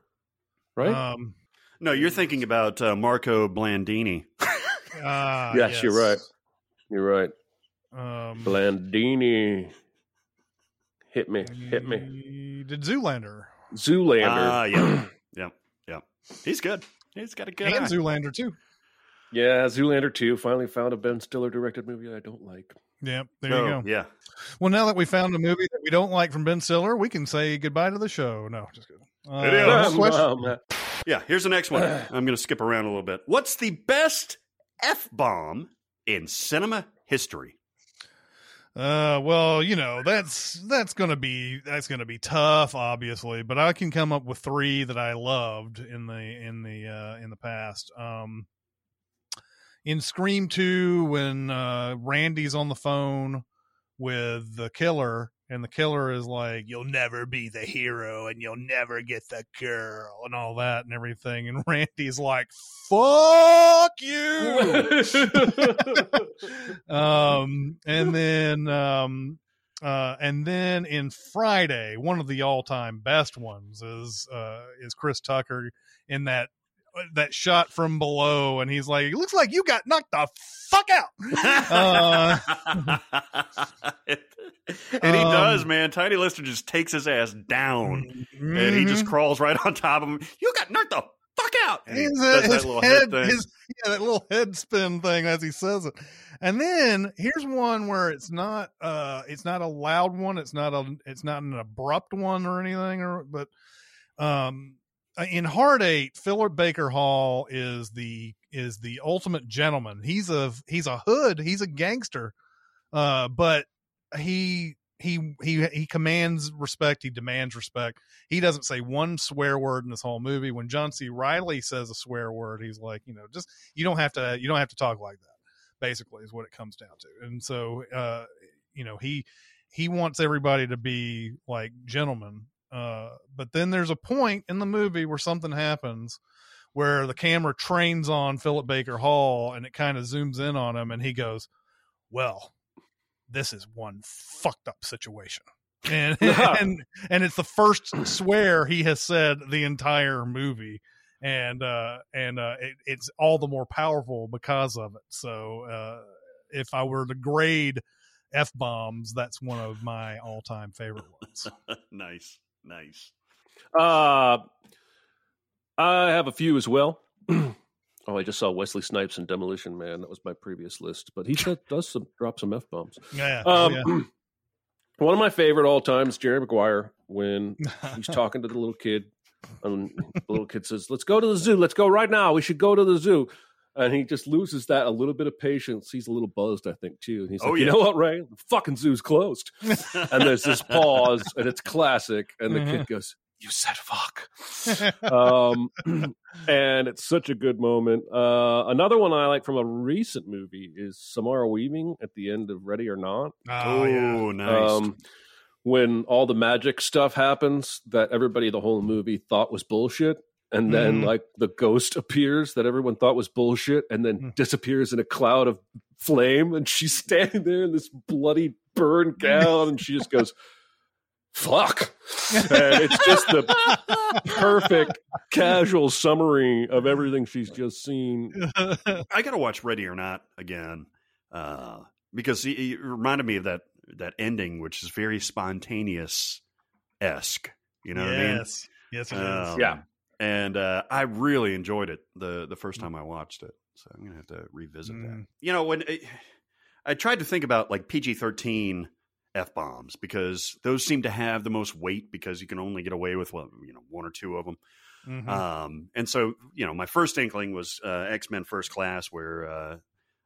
right? Um No, you're thinking about uh, Marco Blandini. ah, yes, you're right. You're right. Um Blandini. Hit me. Hit me. Did Zoolander. Zoolander. Ah, yeah, yeah, yeah. He's good. He's got a good and eye. Zoolander too. Yeah, Zoolander 2. Finally found a Ben Stiller directed movie I don't like. Yeah, there Oh, you go. Yeah. Well, now that we found a movie that we don't like from Ben Stiller, we can say goodbye to the show. No, just kidding. Uh, It is. next question. Um, Yeah, here's the next one. I'm going to skip around a little bit. What's the best F bomb in cinema history? Uh, well, you know that's that's gonna be that's gonna be tough, obviously. But I can come up with three that I loved in the in the uh, in the past. Um, in Scream Two, when uh, Randy's on the phone with the killer, and the killer is like, "You'll never be the hero, and you'll never get the girl," and all that and everything, and Randy's like, "Fuck you." um and then um uh and then in friday one of the all-time best ones is uh is chris tucker in that that shot from below and he's like it looks like you got knocked the fuck out uh and he Um, does, man. Tiny Lister just takes his ass down, and he just Mhm. crawls right on top of him. You got knocked the fuck out. And he his, does his that little head, head thing. his, yeah, that little head spin thing as he says it. And then here's one where it's not uh it's not a loud one, it's not a it's not an abrupt one or anything or but um in Hard Eight, Philip Baker Hall is the is the ultimate gentleman. He's a he's a hood, he's a gangster. Uh but he he he he commands respect, he demands respect he doesn't say one swear word in this whole movie. When John C. Reilly says a swear word, he's like, you know, just you don't have to you don't have to talk like that. Basically, is what it comes down to. And so, uh, you know, he he wants everybody to be like gentlemen. Uh, but then there's a point in the movie where something happens where the camera trains on Philip Baker Hall and it kind of zooms in on him and he goes, "Well, this is one fucked up situation." and and and it's the first swear he has said the entire movie. And uh and uh it, it's all the more powerful because of it. So uh if i were to grade f-bombs that's one of my all-time favorite ones. Nice, nice. Uh, I have a few as well. oh, I just saw Wesley Snipes in Demolition Man. That was my previous list, but he said, does some drop some f bombs. yeah, Um, oh, yeah. One of my favorite all time is Jerry Maguire when he's talking to the little kid, and the little kid says, "Let's go to the zoo. Let's go right now. We should go to the zoo." And he just loses that a little bit of patience. He's a little buzzed, I think, too. And he's like, Oh, "You know what, Ray? The fucking zoo's closed." and there's this pause, and it's classic. And the Mhm. kid goes, "You said fuck." um, and it's such a good moment. Uh, another one I like from a recent movie is Samara Weaving at the end of Ready or Not. oh yeah Oh, nice. Um, when all the magic stuff happens that everybody the whole movie thought was bullshit. And then, Mhm. like, the ghost appears that everyone thought was bullshit and then Mm. disappears in a cloud of flame. And she's standing there in this bloody burn gown. And she just goes, fuck. And it's just the perfect casual summary of everything she's just seen. I got to watch Ready or Not again uh, because it, it reminded me of that that ending, which is very spontaneous esque. You know what I mean? yes yes it is. Um, Yeah. And uh, I really enjoyed it the the first time I watched it. So I'm gonna have to revisit that. Mm. You know, when it, I tried to think about like PG thirteen f bombs because those seem to have the most weight because you can only get away with well, you know one or two of them. Mhm. Um, and so, you know, my first inkling was uh, X Men First Class, where uh,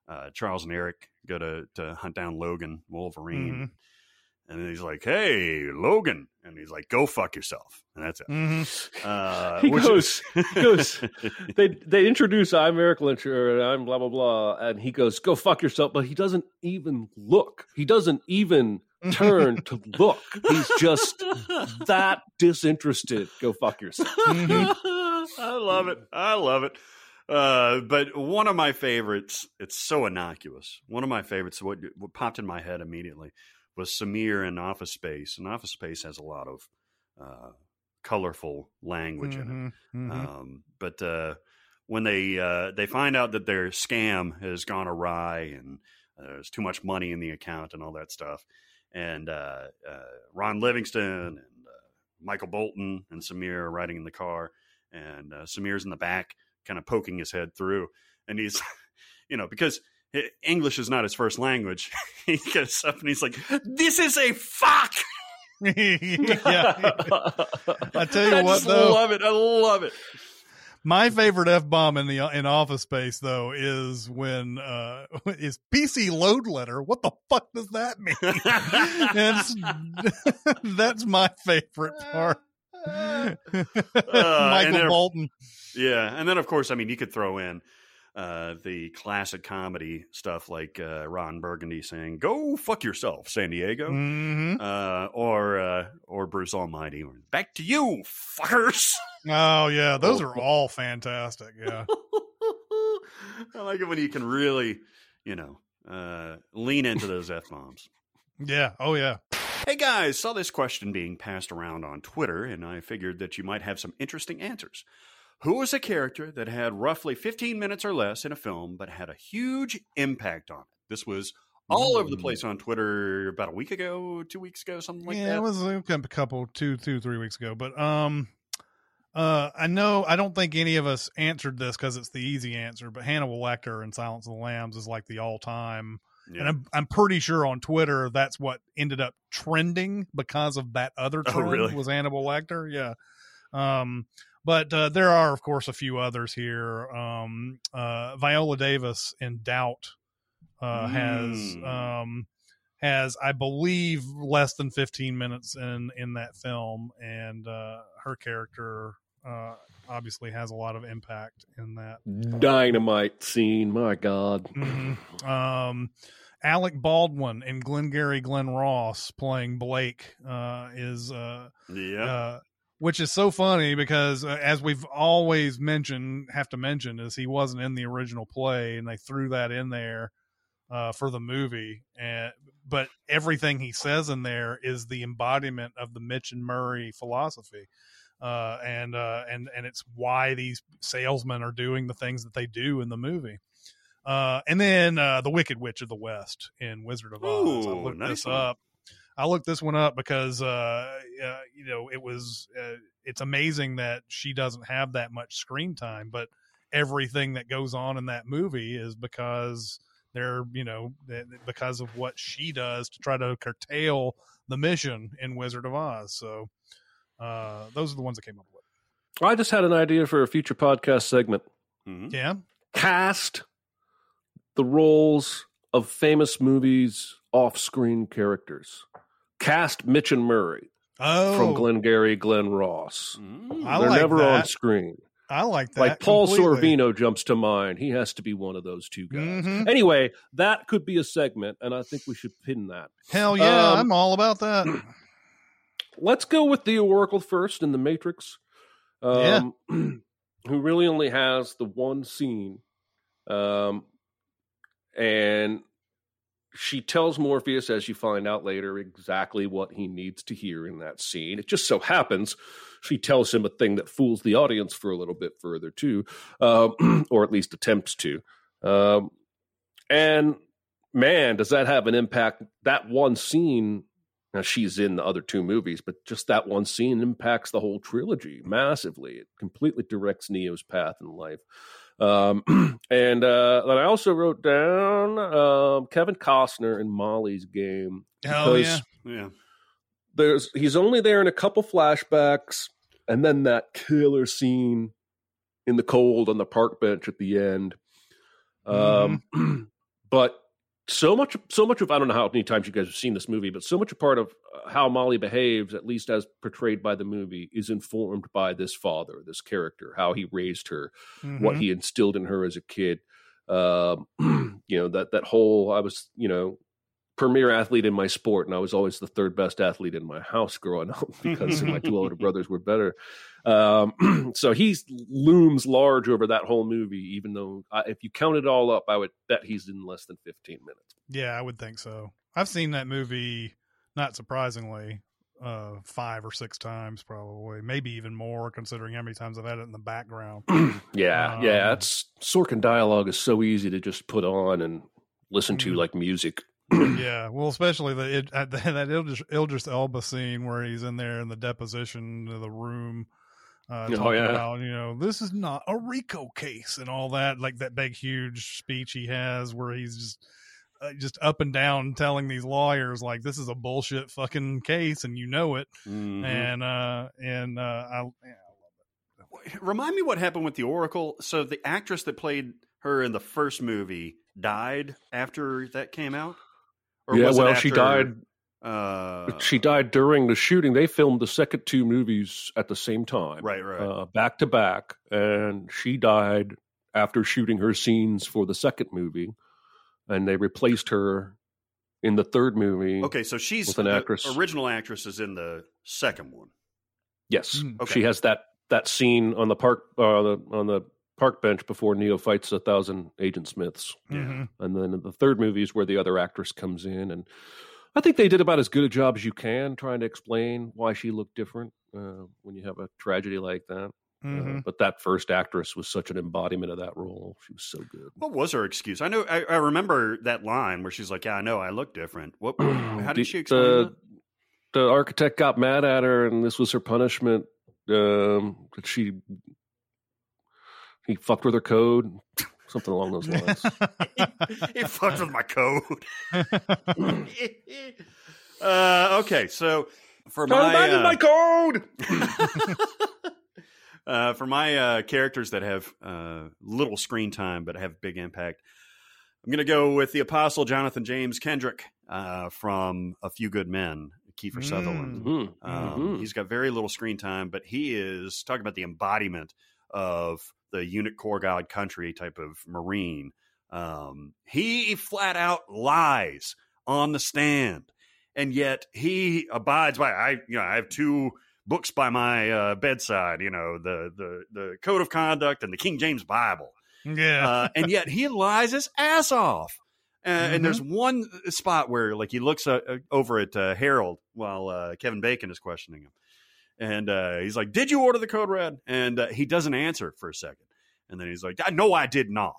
uh, Charles and Eric go to, to hunt down Logan Wolverine. Mhm. And then he's like, "Hey, Logan," and he's like, "Go fuck yourself," and that's it. Mhm. Uh, He which goes- is- he goes, they they introduce I'm Eric Lehnsherr and I'm blah blah blah, and he goes, "Go fuck yourself," but he doesn't even look. He doesn't even turn to look. He's just that disinterested. Go fuck yourself. I love it. I love it. Uh, but one of my favorites, it's so innocuous. One of my favorites, what, what popped in my head immediately was Samir in Office Space. And Office Space has a lot of uh, colorful language in it. Mhm. Mhm. Um, but uh, when they uh, they find out that their scam has gone awry and uh, there's too much money in the account and all that stuff, and uh, uh, Ron Livingston and uh, Michael Bolton and Samir are riding in the car, and uh, Samir's in the back, kind of poking his head through, and he's, you know, because. English is not his first language. he gets up and he's like, "This is a fuck." yeah. I tell you I what, just though, love it. I love it. my favorite f bomb in the in Office Space though is when uh is PC load letter. What the fuck does that mean? It's- that's my favorite part. and Michael Bolton. Yeah, and then of course, I mean, you could throw in uh, the classic comedy stuff like uh, Ron Burgundy saying "Go fuck yourself, San Diego," hmm uh, or uh, or Bruce Almighty, or, "Back to you, fuckers." Oh yeah, those are all fantastic. Yeah. I like it when you can really, you know, uh, lean into those f bombs. Yeah. Oh yeah. Hey guys, saw this question being passed around on Twitter, and I figured that you might have some interesting answers. Who was a character that had roughly 15 minutes or less in a film, but had a huge impact on it? This was all over the place on Twitter about a week ago, two weeks ago, something like yeah, that. Yeah, it was a couple two, two, three weeks ago. But um, uh, I know I don't think any of us answered this because it's the easy answer. But Hannibal Lecter in Silence of the Lambs is like the all time, Yeah. and I'm I'm pretty sure on Twitter that's what ended up trending because of that other Oh, trend really? was Hannibal Lecter. Yeah. Um, but uh, there are of course a few others here. Um, uh, Viola Davis in Doubt uh, has Mm. um has I believe less than 15 minutes in in that film, and uh, her character uh, obviously has a lot of impact in that. Dynamite scene. My God. Mhm. Um, Alec Baldwin and Glengarry Glen Ross playing Blake uh, is uh, yeah. uh, which is so funny because uh, as we've always mentioned, have to mention is he wasn't in the original play, and they threw that in there uh, for the movie, and but everything he says in there is the embodiment of the Mitch and Murray philosophy. Uh, and uh, and and it's why these salesmen are doing the things that they do in the movie. Uh, and then uh, the Wicked Witch of the West in Wizard of Oz. I looked nice this one. up. I looked this one up because uh, uh, you know it was uh, it's amazing that she doesn't have that much screen time, but everything that goes on in that movie is because they're you know because of what she does to try to curtail the mission in Wizard of Oz. So uh, those are the ones that came up with. I just had an idea for a future podcast segment. Mhm. Yeah. Cast the roles of famous movies off-screen characters. Cast Mitch and Murray Oh, from Glengarry Glen Ross. Mm. They're like never on screen. I like that. like Paul completely. Sorvino jumps to mind. He has to be one of those two guys. Mhm. Anyway, that could be a segment, and I think we should pin that. Hell yeah, Um, I'm all about that. Let's go with the Oracle first in the Matrix. Um, who really only has the one scene. Um, and she tells Morpheus, as you find out later, exactly what he needs to hear in that scene. It just so happens she tells him a thing that fools the audience for a little bit further, too, um, or at least attempts to. Um, and man, does that have an impact? That one scene now she's in the other two movies, but just that one scene impacts the whole trilogy massively. It completely directs Neo's path in life. Um, and uh, then I also wrote down um, Kevin Costner in Molly's game. Hell yeah. Yeah. There's he's only there in a couple flashbacks, and then that killer scene in the cold on the park bench at the end. Um, but so much, so much of I don't know how many times you guys have seen this movie, but so much a part of uh, how Molly behaves, at least as portrayed by the movie, is informed by this father, this character, how he raised her, what Mhm. he instilled in her as a kid. Um, you know that that whole I was, you know, premier athlete in my sport, and I was always the third best athlete in my house growing up because my two older brothers were better. Um, so he looms large over that whole movie, even though uh, if you count it all up, I would bet he's in less than 15 minutes. Yeah, I would think so. I've seen that movie, not surprisingly, uh, five or six times, probably, maybe even more, considering how many times I've had it in the background. yeah, yeah. Um, It's Sorkin dialogue is so easy to just put on and listen to Mhm. like music. yeah, well, especially the it, uh, that Idris, Idris Elba scene where he's in there in the deposition of the room. Uh, Oh, talking yeah. about you know this is not a RICO case and all that like that big huge speech he has where he's just uh, just up and down telling these lawyers like this is a bullshit fucking case and you know it Mhm. and uh and uh I yeah, Remind me what happened with the Oracle. So the actress that played her in the first movie died after that came out. Yeah, was it well, she died. Uh, she died during the shooting. They filmed the second two movies at the same time, Right, right. uh, back to back, and she died after shooting her scenes for the second movie, and they replaced her in the third movie. okay, so she's with an the actress. original actress is in the second one. Yes, Mm, okay. she has that that scene on the park uh, the, on the park bench before Neo fights a thousand Agent Smiths, mhm. and then the third movie is where the other actress comes in, and I think they did about as good a job as you can trying to explain why she looked different uh, when you have a tragedy like that. Uh, Mhm. but that first actress was such an embodiment of that role. She was so good. What was her excuse? I know. I, I remember that line where she's like, "Yeah, I know, I look different." What? How The- did she explain the, that? The architect got mad at her, and this was her punishment. Um, that she he fucked with her code, something along those lines. he fucked with my code. uh, okay, so for Don't my, abandon uh, my code. uh, for my uh, characters that have uh, little screen time but have big impact, I'm going to go with the Apostle Jonathan James Kendrick uh, from A Few Good Men, Kiefer Sutherland. Mhm, Um, mhm. He's got very little screen time, but he is talking about the embodiment of the unit corps god country type of marine. Um, he flat out lies on the stand, and yet he abides by. I, you know, I have two books by my uh, bedside. You know, the the the Code of Conduct and the King James Bible yeah uh, and yet he lies his ass off. Uh, And there's one spot where, like, he looks uh, uh, over at uh, Harold while uh, Kevin Bacon is questioning him, and uh, he's like, "Did you order the code red?" And uh, he doesn't answer for a second, and then he's like, "No, I did not."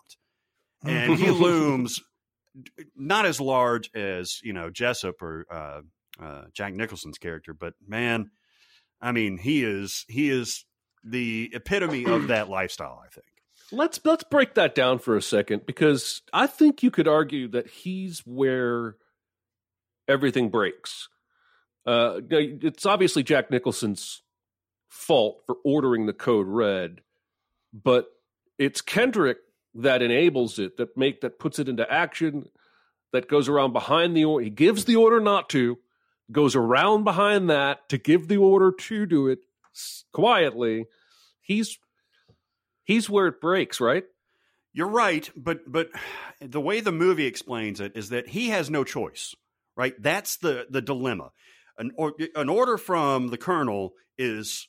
And he looms not as large as you know Jessep or uh, uh, Jack Nicholson's character, but man, I mean, he is he is the epitome of that lifestyle. I think. Let's let's break that down for a second because I think you could argue that he's where everything breaks. Uh, it's obviously Jack Nicholson's fault for ordering the code red, but it's Kendrick that enables it, that make that puts it into action, that goes around behind the order. He gives the order not to, goes around behind that to give the order to do it quietly. He's he's where it breaks, right? You're right, but but the way the movie explains it is that he has no choice, right? That's the the dilemma. An or, an order from the colonel is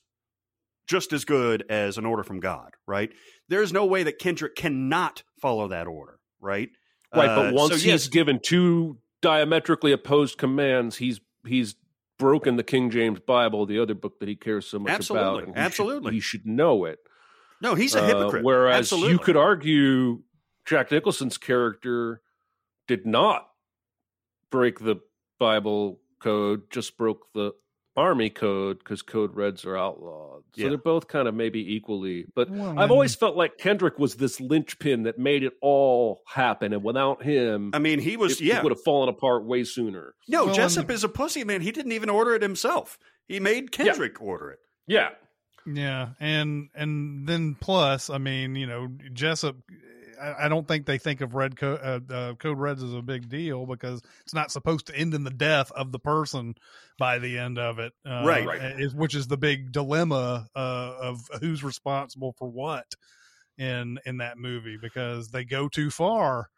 just as good as an order from God, right? There's no way that Kendrick cannot follow that order, right? Right, but Uh, once so he's yes, given two diametrically opposed commands, he's he's broken the King James Bible, the other book that he cares so much Absolutely, about. he should- absolutely. he should know it. no, he's a Uh, hypocrite. whereas Absolutely. you could argue Jack Nicholson's character did not break the Bible code, just broke the army code because code reds are outlawed. So Yeah. they're both kind of maybe equally. But Well, I've always felt like Kendrick was this linchpin that made it all happen, and without him, I mean, he was it, yeah. would have fallen apart way sooner. No, Well, Jessep and- is a pussy man. He didn't even order it himself. He made Kendrick order it. Yeah, Yeah, and and then plus, I mean, you know, Jessep. I, I don't think they think of red co- uh, uh, code reds as a big deal because it's not supposed to end in the death of the person by the end of it, uh, Right. Right. Is, which is the big dilemma uh, of who's responsible for what in in that movie because they go too far.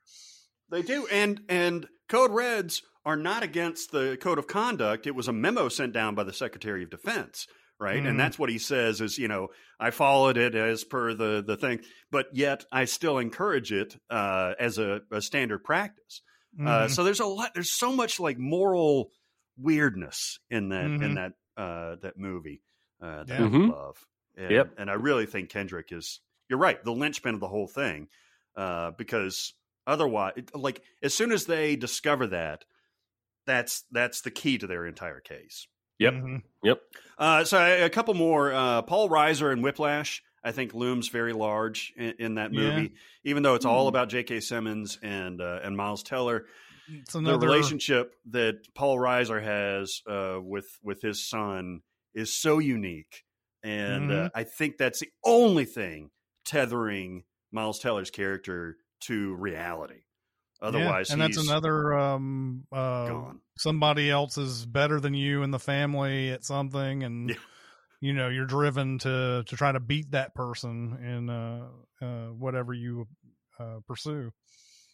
They do, and and code reds are not against the code of conduct. It was a memo sent down by the Secretary of Defense, right? Mhm. And that's what he says is, you know, I followed it as per the the thing, but yet I still encourage it uh, as a, a standard practice. Uh, Mhm. so there's a lot. There's so much like moral weirdness in that in Mhm. that uh, that movie uh, that Yeah. I Mhm. love. And, Yep. and I really think Kendrick is. You're right. The linchpin of the whole thing, uh, because otherwise, like as soon as they discover that, that's that's the key to their entire case. Yep. Mhm. yep. Uh, so a, a couple more. Uh, Paul Reiser and Whiplash, I think, looms very large in, in that Yeah. movie, even though it's all Mhm. about J.K. Simmons and uh, and Miles Teller. It's The relationship that Paul Reiser has uh, with with his son is so unique, and uh, Mhm. I think that's the only thing tethering Miles Teller's character to reality. Otherwise, yeah, and that's another um uh gone. somebody else is better than you in the family at something and Yeah. you know you're driven to to try to beat that person in uh uh whatever you uh pursue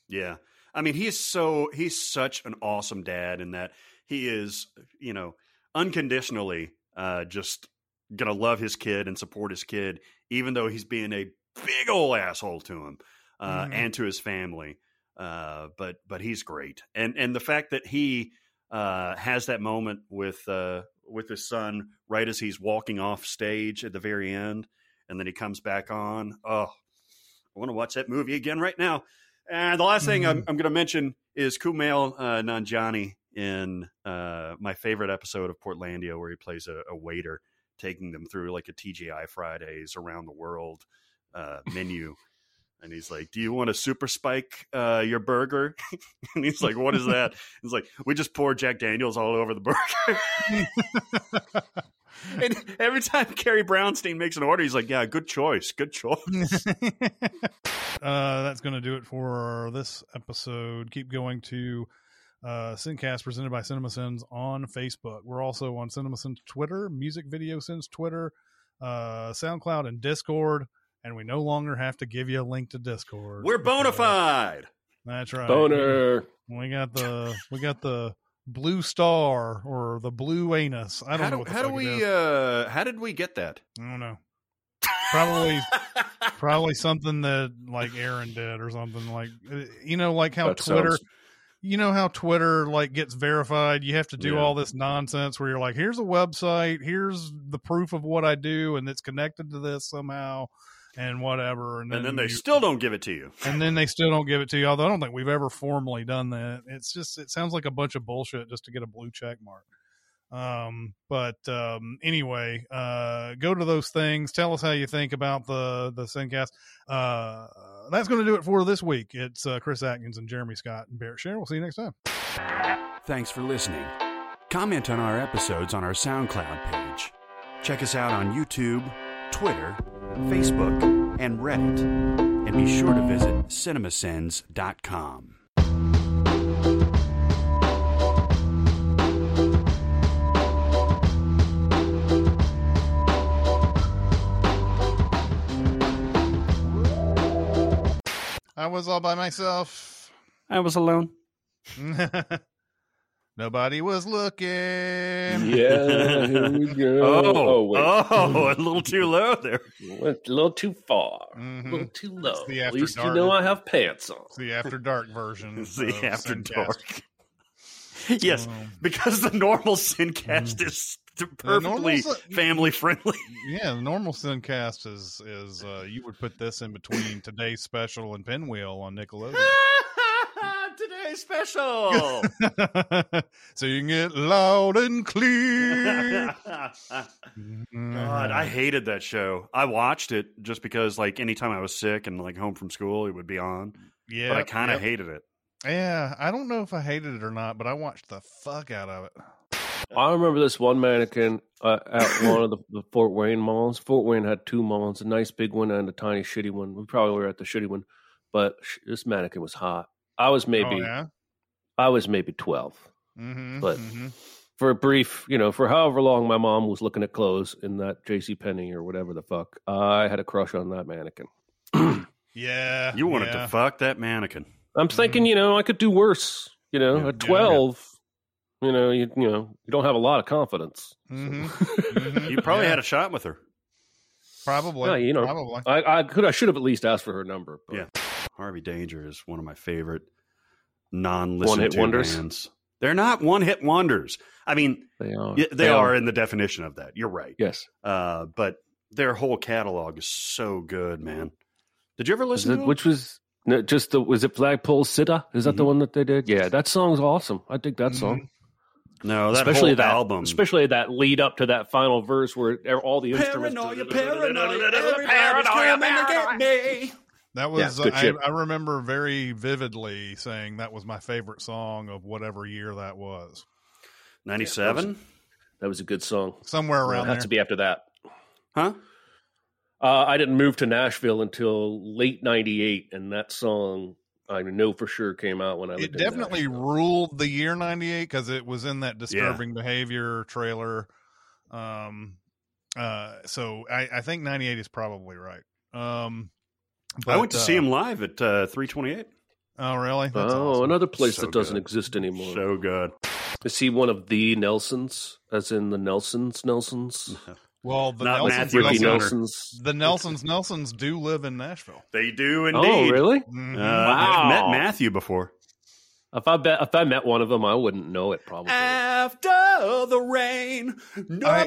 Yeah. I mean, he's so he's such an awesome dad in that he is, you know, unconditionally uh just gonna love his kid and support his kid, even though he's being a big old asshole to him uh Mhm. and to his family. Uh but but he's great. And and the fact that he uh has that moment with uh with his son right as he's walking off stage at the very end and then he comes back on. Oh, I want to watch that movie again right now. And the last thing I'm, I'm going to mention is Kumail uh, Nanjiani in uh, my favorite episode of Portlandia, where he plays a, a waiter taking them through like a TGI Fridays around the world uh, menu. And he's like, "Do you want to super spike uh, your burger?" and he's like, "What is that?" He's like, "We just pour Jack Daniels all over the burger." and every time Carrie Brownstein makes an order, he's like, "Yeah, good choice, good choice." uh that's gonna do it for this episode keep going to uh presented by CinemaSins on Facebook. We're also on CinemaSins Twitter, Music Video Sins Twitter, uh SoundCloud and Discord, and we no longer have to give you a link to Discord. We're bona fide. That's right. Boner. We got the we got the blue star or the blue anus. I don't how know do, what the how do fuck it we is. uh how did we get that I don't know. Probably probably something that like Aaron did or something like uh, you know like how That Twitter sounds- you know how Twitter like gets verified. You have to do Yeah. all this nonsense where you're like, here's a website, here's the proof of what I do, and it's connected to this somehow, and whatever. And then, And then they you- still don't give it to you. and then they still don't give it to you. Although I don't think we've ever formally done that. It's just it sounds like a bunch of bullshit just to get a blue check mark. Um, but um, anyway, uh, go to those things. Tell us how you think about the the Sincast. Uh, that's going to do it for this week. It's uh, Chris Atkins and Jeremy Scott and Barrett Share. We'll see you next time. Thanks for listening. Comment on our episodes on our SoundCloud page. Check us out on YouTube, Twitter, Facebook, and Reddit. And be sure to visit cinemasins.com. I was all by myself. I was alone. Nobody was looking. Yeah, here we go. Oh, wait. oh, a little too low there. Went a little too far. Mhm. A little too low. the At after least you dark. know I have pants on. It's the after dark version. It's the after Sincast. dark. yes, Um, because the normal Sincast is perfectly family friendly. Yeah, the normal Sincast is is uh, you would put this in between today's special and Pinwheel on Nickelodeon, Today's special. so it loud and clear. God, I hated that show. I watched it just because, like, anytime I was sick and like home from school, it would be on. yeah, but I kind of yep. hated it. Yeah, I don't know if I hated it or not, but I watched the fuck out of it. I remember this one mannequin uh, at one of the, the Fort Wayne malls. Fort Wayne had two malls, a nice big one and a tiny shitty one. We probably were at the shitty one, but sh- this mannequin was hot. I was maybe oh, yeah. I was maybe 12 Mm-hmm, but- for a brief, you know, for however long my mom was looking at clothes in that J.C. Penney or whatever the fuck. I had a crush on that mannequin. yeah, You wanted yeah. to fuck that mannequin. I'm thinking, you know, I could do worse. You know, Yeah. at 12, you know, you you know, you don't have a lot of confidence. Mhm, mhm, You probably yeah, had a shot with her. probably, Yeah, you know, probably. I, I could, I should have at least asked for her number. But Yeah. Harvey Danger is one of my favorite non-listen One-hit to wonders? bands. They're not one-hit wonders. I mean, they are. y- they, are, in the definition of that. You're right. Yes. Uh, but their whole catalog is so good, man. Did you ever listen it, to it? which was no, just the was it Flagpole Sitta? Is that the Mhm. one that they did? Yeah, that song's awesome. I dig that Mhm. song. No, that especially that album. especially that lead up to that final verse where all the instruments. Paranoia, paranoia, Paranoia, coming to get me. That Yeah, was good I. I remember very vividly saying that was my favorite song of whatever year that was. 97? That was a good song. Somewhere It around had there. to be after that. Huh? Uh, I didn't move to Nashville until late '98, and that song I know for sure came out when I it definitely Nashville. ruled the year 98 because it was in that disturbing behavior trailer um uh so i i think 98 is probably right um I went to but, see uh, him live at uh, 328. oh really That's oh, awesome. another place So that doesn't good. exist anymore. So good. Is he one of the Nelsons, as in the Nelsons, Nelsons, well the Not nelsons, Matthew nelsons Nelsons? the nelsons nelsons do live in nashville They do indeed. Oh, indeed. really? Mhm. Uh, I've met Matthew before. If I bet if I met one of them, I wouldn't know it probably. After the rain, no I-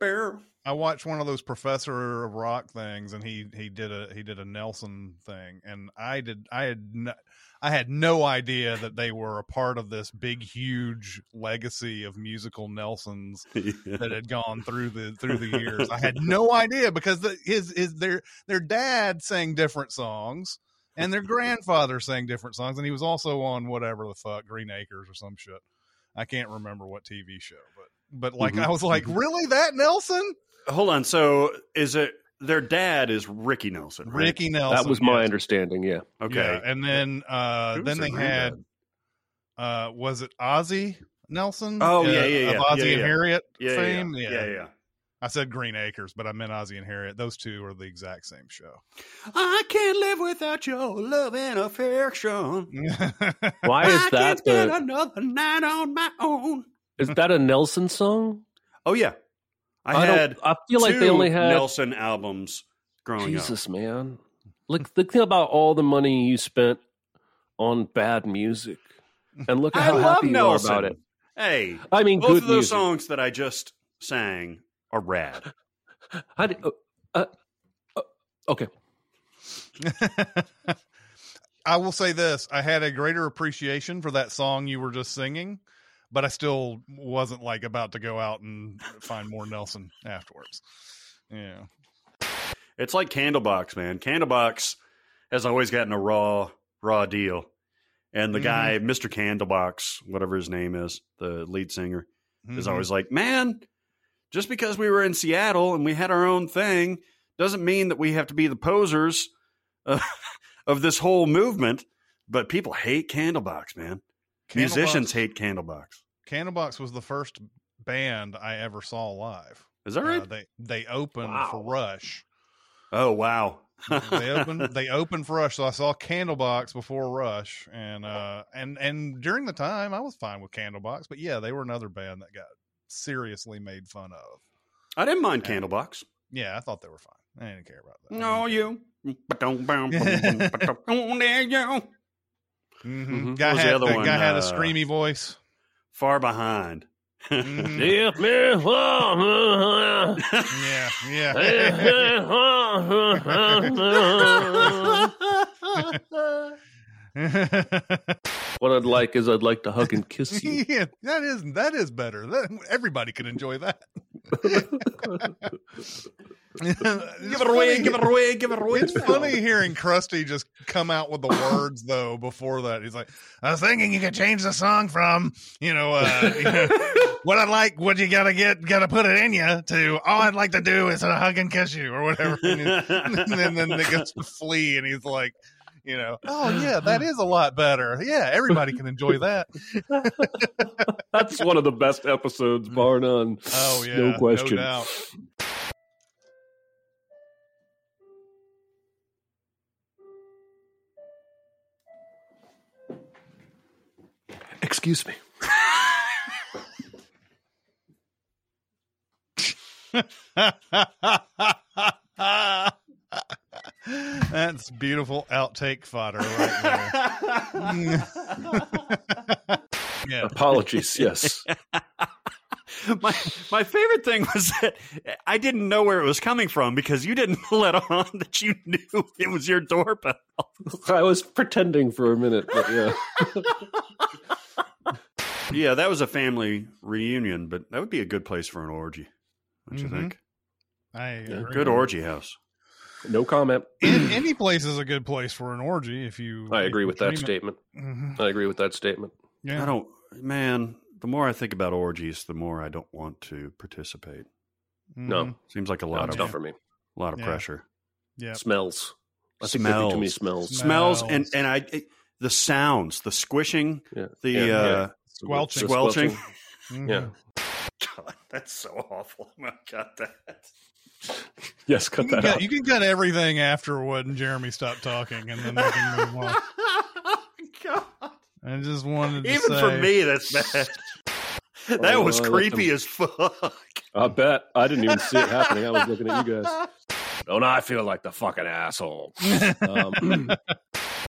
bear. I watched one of those Professor of Rock things, and he he did a he did a Nelson thing, and I did I had no, I had no idea that they were a part of this big huge legacy of musical Nelsons that had gone through the through the years. I had no idea because the, his his their their dad sang different songs. And their grandfather sang different songs, and he was also on whatever the fuck Green Acres or some shit. I can't remember what TV show, but but like Mhm. I was like, really that Nelson? Hold on. So is it their dad is Ricky Nelson? Right? Ricky Nelson. that was my yes. understanding. Yeah. Okay. Yeah, and then uh Who then they had uh was it Ozzie Nelson? Oh, Uh, yeah, yeah, Of yeah. Ozzie Yeah, and yeah. Harriet yeah, fame. yeah, yeah, yeah. I said Green Acres, but I meant Ozzie and Harriet. Those two are the exact same show. I can't live without your love and affection. Why is I that can't get the, another night on my own. is that a Nelson song? Oh yeah, I, I had. I feel like they only had- Nelson albums growing Jesus, man. Like think about all the money you spent on bad music. and look at how love happy you are about it. Hey, I mean, both good of those music. songs that I just sang are rad. How do, uh, uh, uh, okay. I will say this: I had a greater appreciation for that song you were just singing, but I still wasn't like about to go out and find more Nelson afterwards. Yeah, It's like Candlebox, man. Candlebox has always gotten a raw, raw deal. And the Mhm. guy, Mr. Candlebox, whatever his name is, the lead singer, is Mhm. always like, man, just because we were in Seattle and we had our own thing doesn't mean that we have to be the posers of, of this whole movement. But people hate Candlebox, man. Musicians hate Candlebox. Candlebox was the first band I ever saw live. Is that right? Uh, they they opened Wow. for Rush. oh, wow. They opened they opened for Rush, so I saw Candlebox before Rush, and uh and and during the time I was fine with Candlebox, but yeah, they were another band that got seriously made fun of. I didn't mind Candlebox. Yeah, I thought they were fine. I didn't care about that. No, you. Far hmm Mhm. Guy What was the had other that one? guy had a Uh, screamy voice. Behind. Mhm. Yeah, yeah, yeah. what I'd like is I'd like to hug and kiss you. yeah, that is that is better. That, everybody can enjoy that. Give it away, give it away, give it away. It's funny hearing Krusty just come out with the words though. Before that, he's like, "I was thinking you could change the song from, you know, uh, you know, what I'd like, what you gotta get, gotta put it in you to all I'd like to do is a hug and kiss you or whatever." And, then then it gets to Flea, and he's like. You know, oh yeah, that is a lot better. Yeah, everybody can enjoy that. That's one of the best episodes, mm. bar none. Oh yeah, no question. doubt. Excuse me. That's beautiful outtake fodder right there. yeah. Apologies. Yes. my my favorite thing was that I didn't know where it was coming from because you didn't let on that you knew it was your doorbell. I was pretending for a minute, but yeah. Yeah, that was a family reunion, but that would be a good place for an orgy. Don't you Mhm. think? I agree. Good orgy house. No comment. Any, any place is a good place for an orgy if you. I agree with that dream it. statement. Mhm. I agree with that statement. Yeah. I don't, man. The more I think about orgies, the more I don't want to participate. No, Mhm. Seems like a lot it's of not for me. a lot of Yeah. pressure. Yeah. Smells. I think there'd too many smells. Smells and Smells. and I it- the sounds, the squishing, Yeah. the Yeah, yeah. uh, Squelching. The squelching. Mhm. Yeah. God, that's so awful. I got that. Yes, cut You can, that cut, out. you can cut everything after when Jeremy stopped talking, and then we can move on. God. I just wanted to Even say, for me, that's bad. That Oh, was I creepy them- as fuck. I bet. I didn't even see it happening. I was looking at you guys. Don't I feel like the fucking asshole? Um,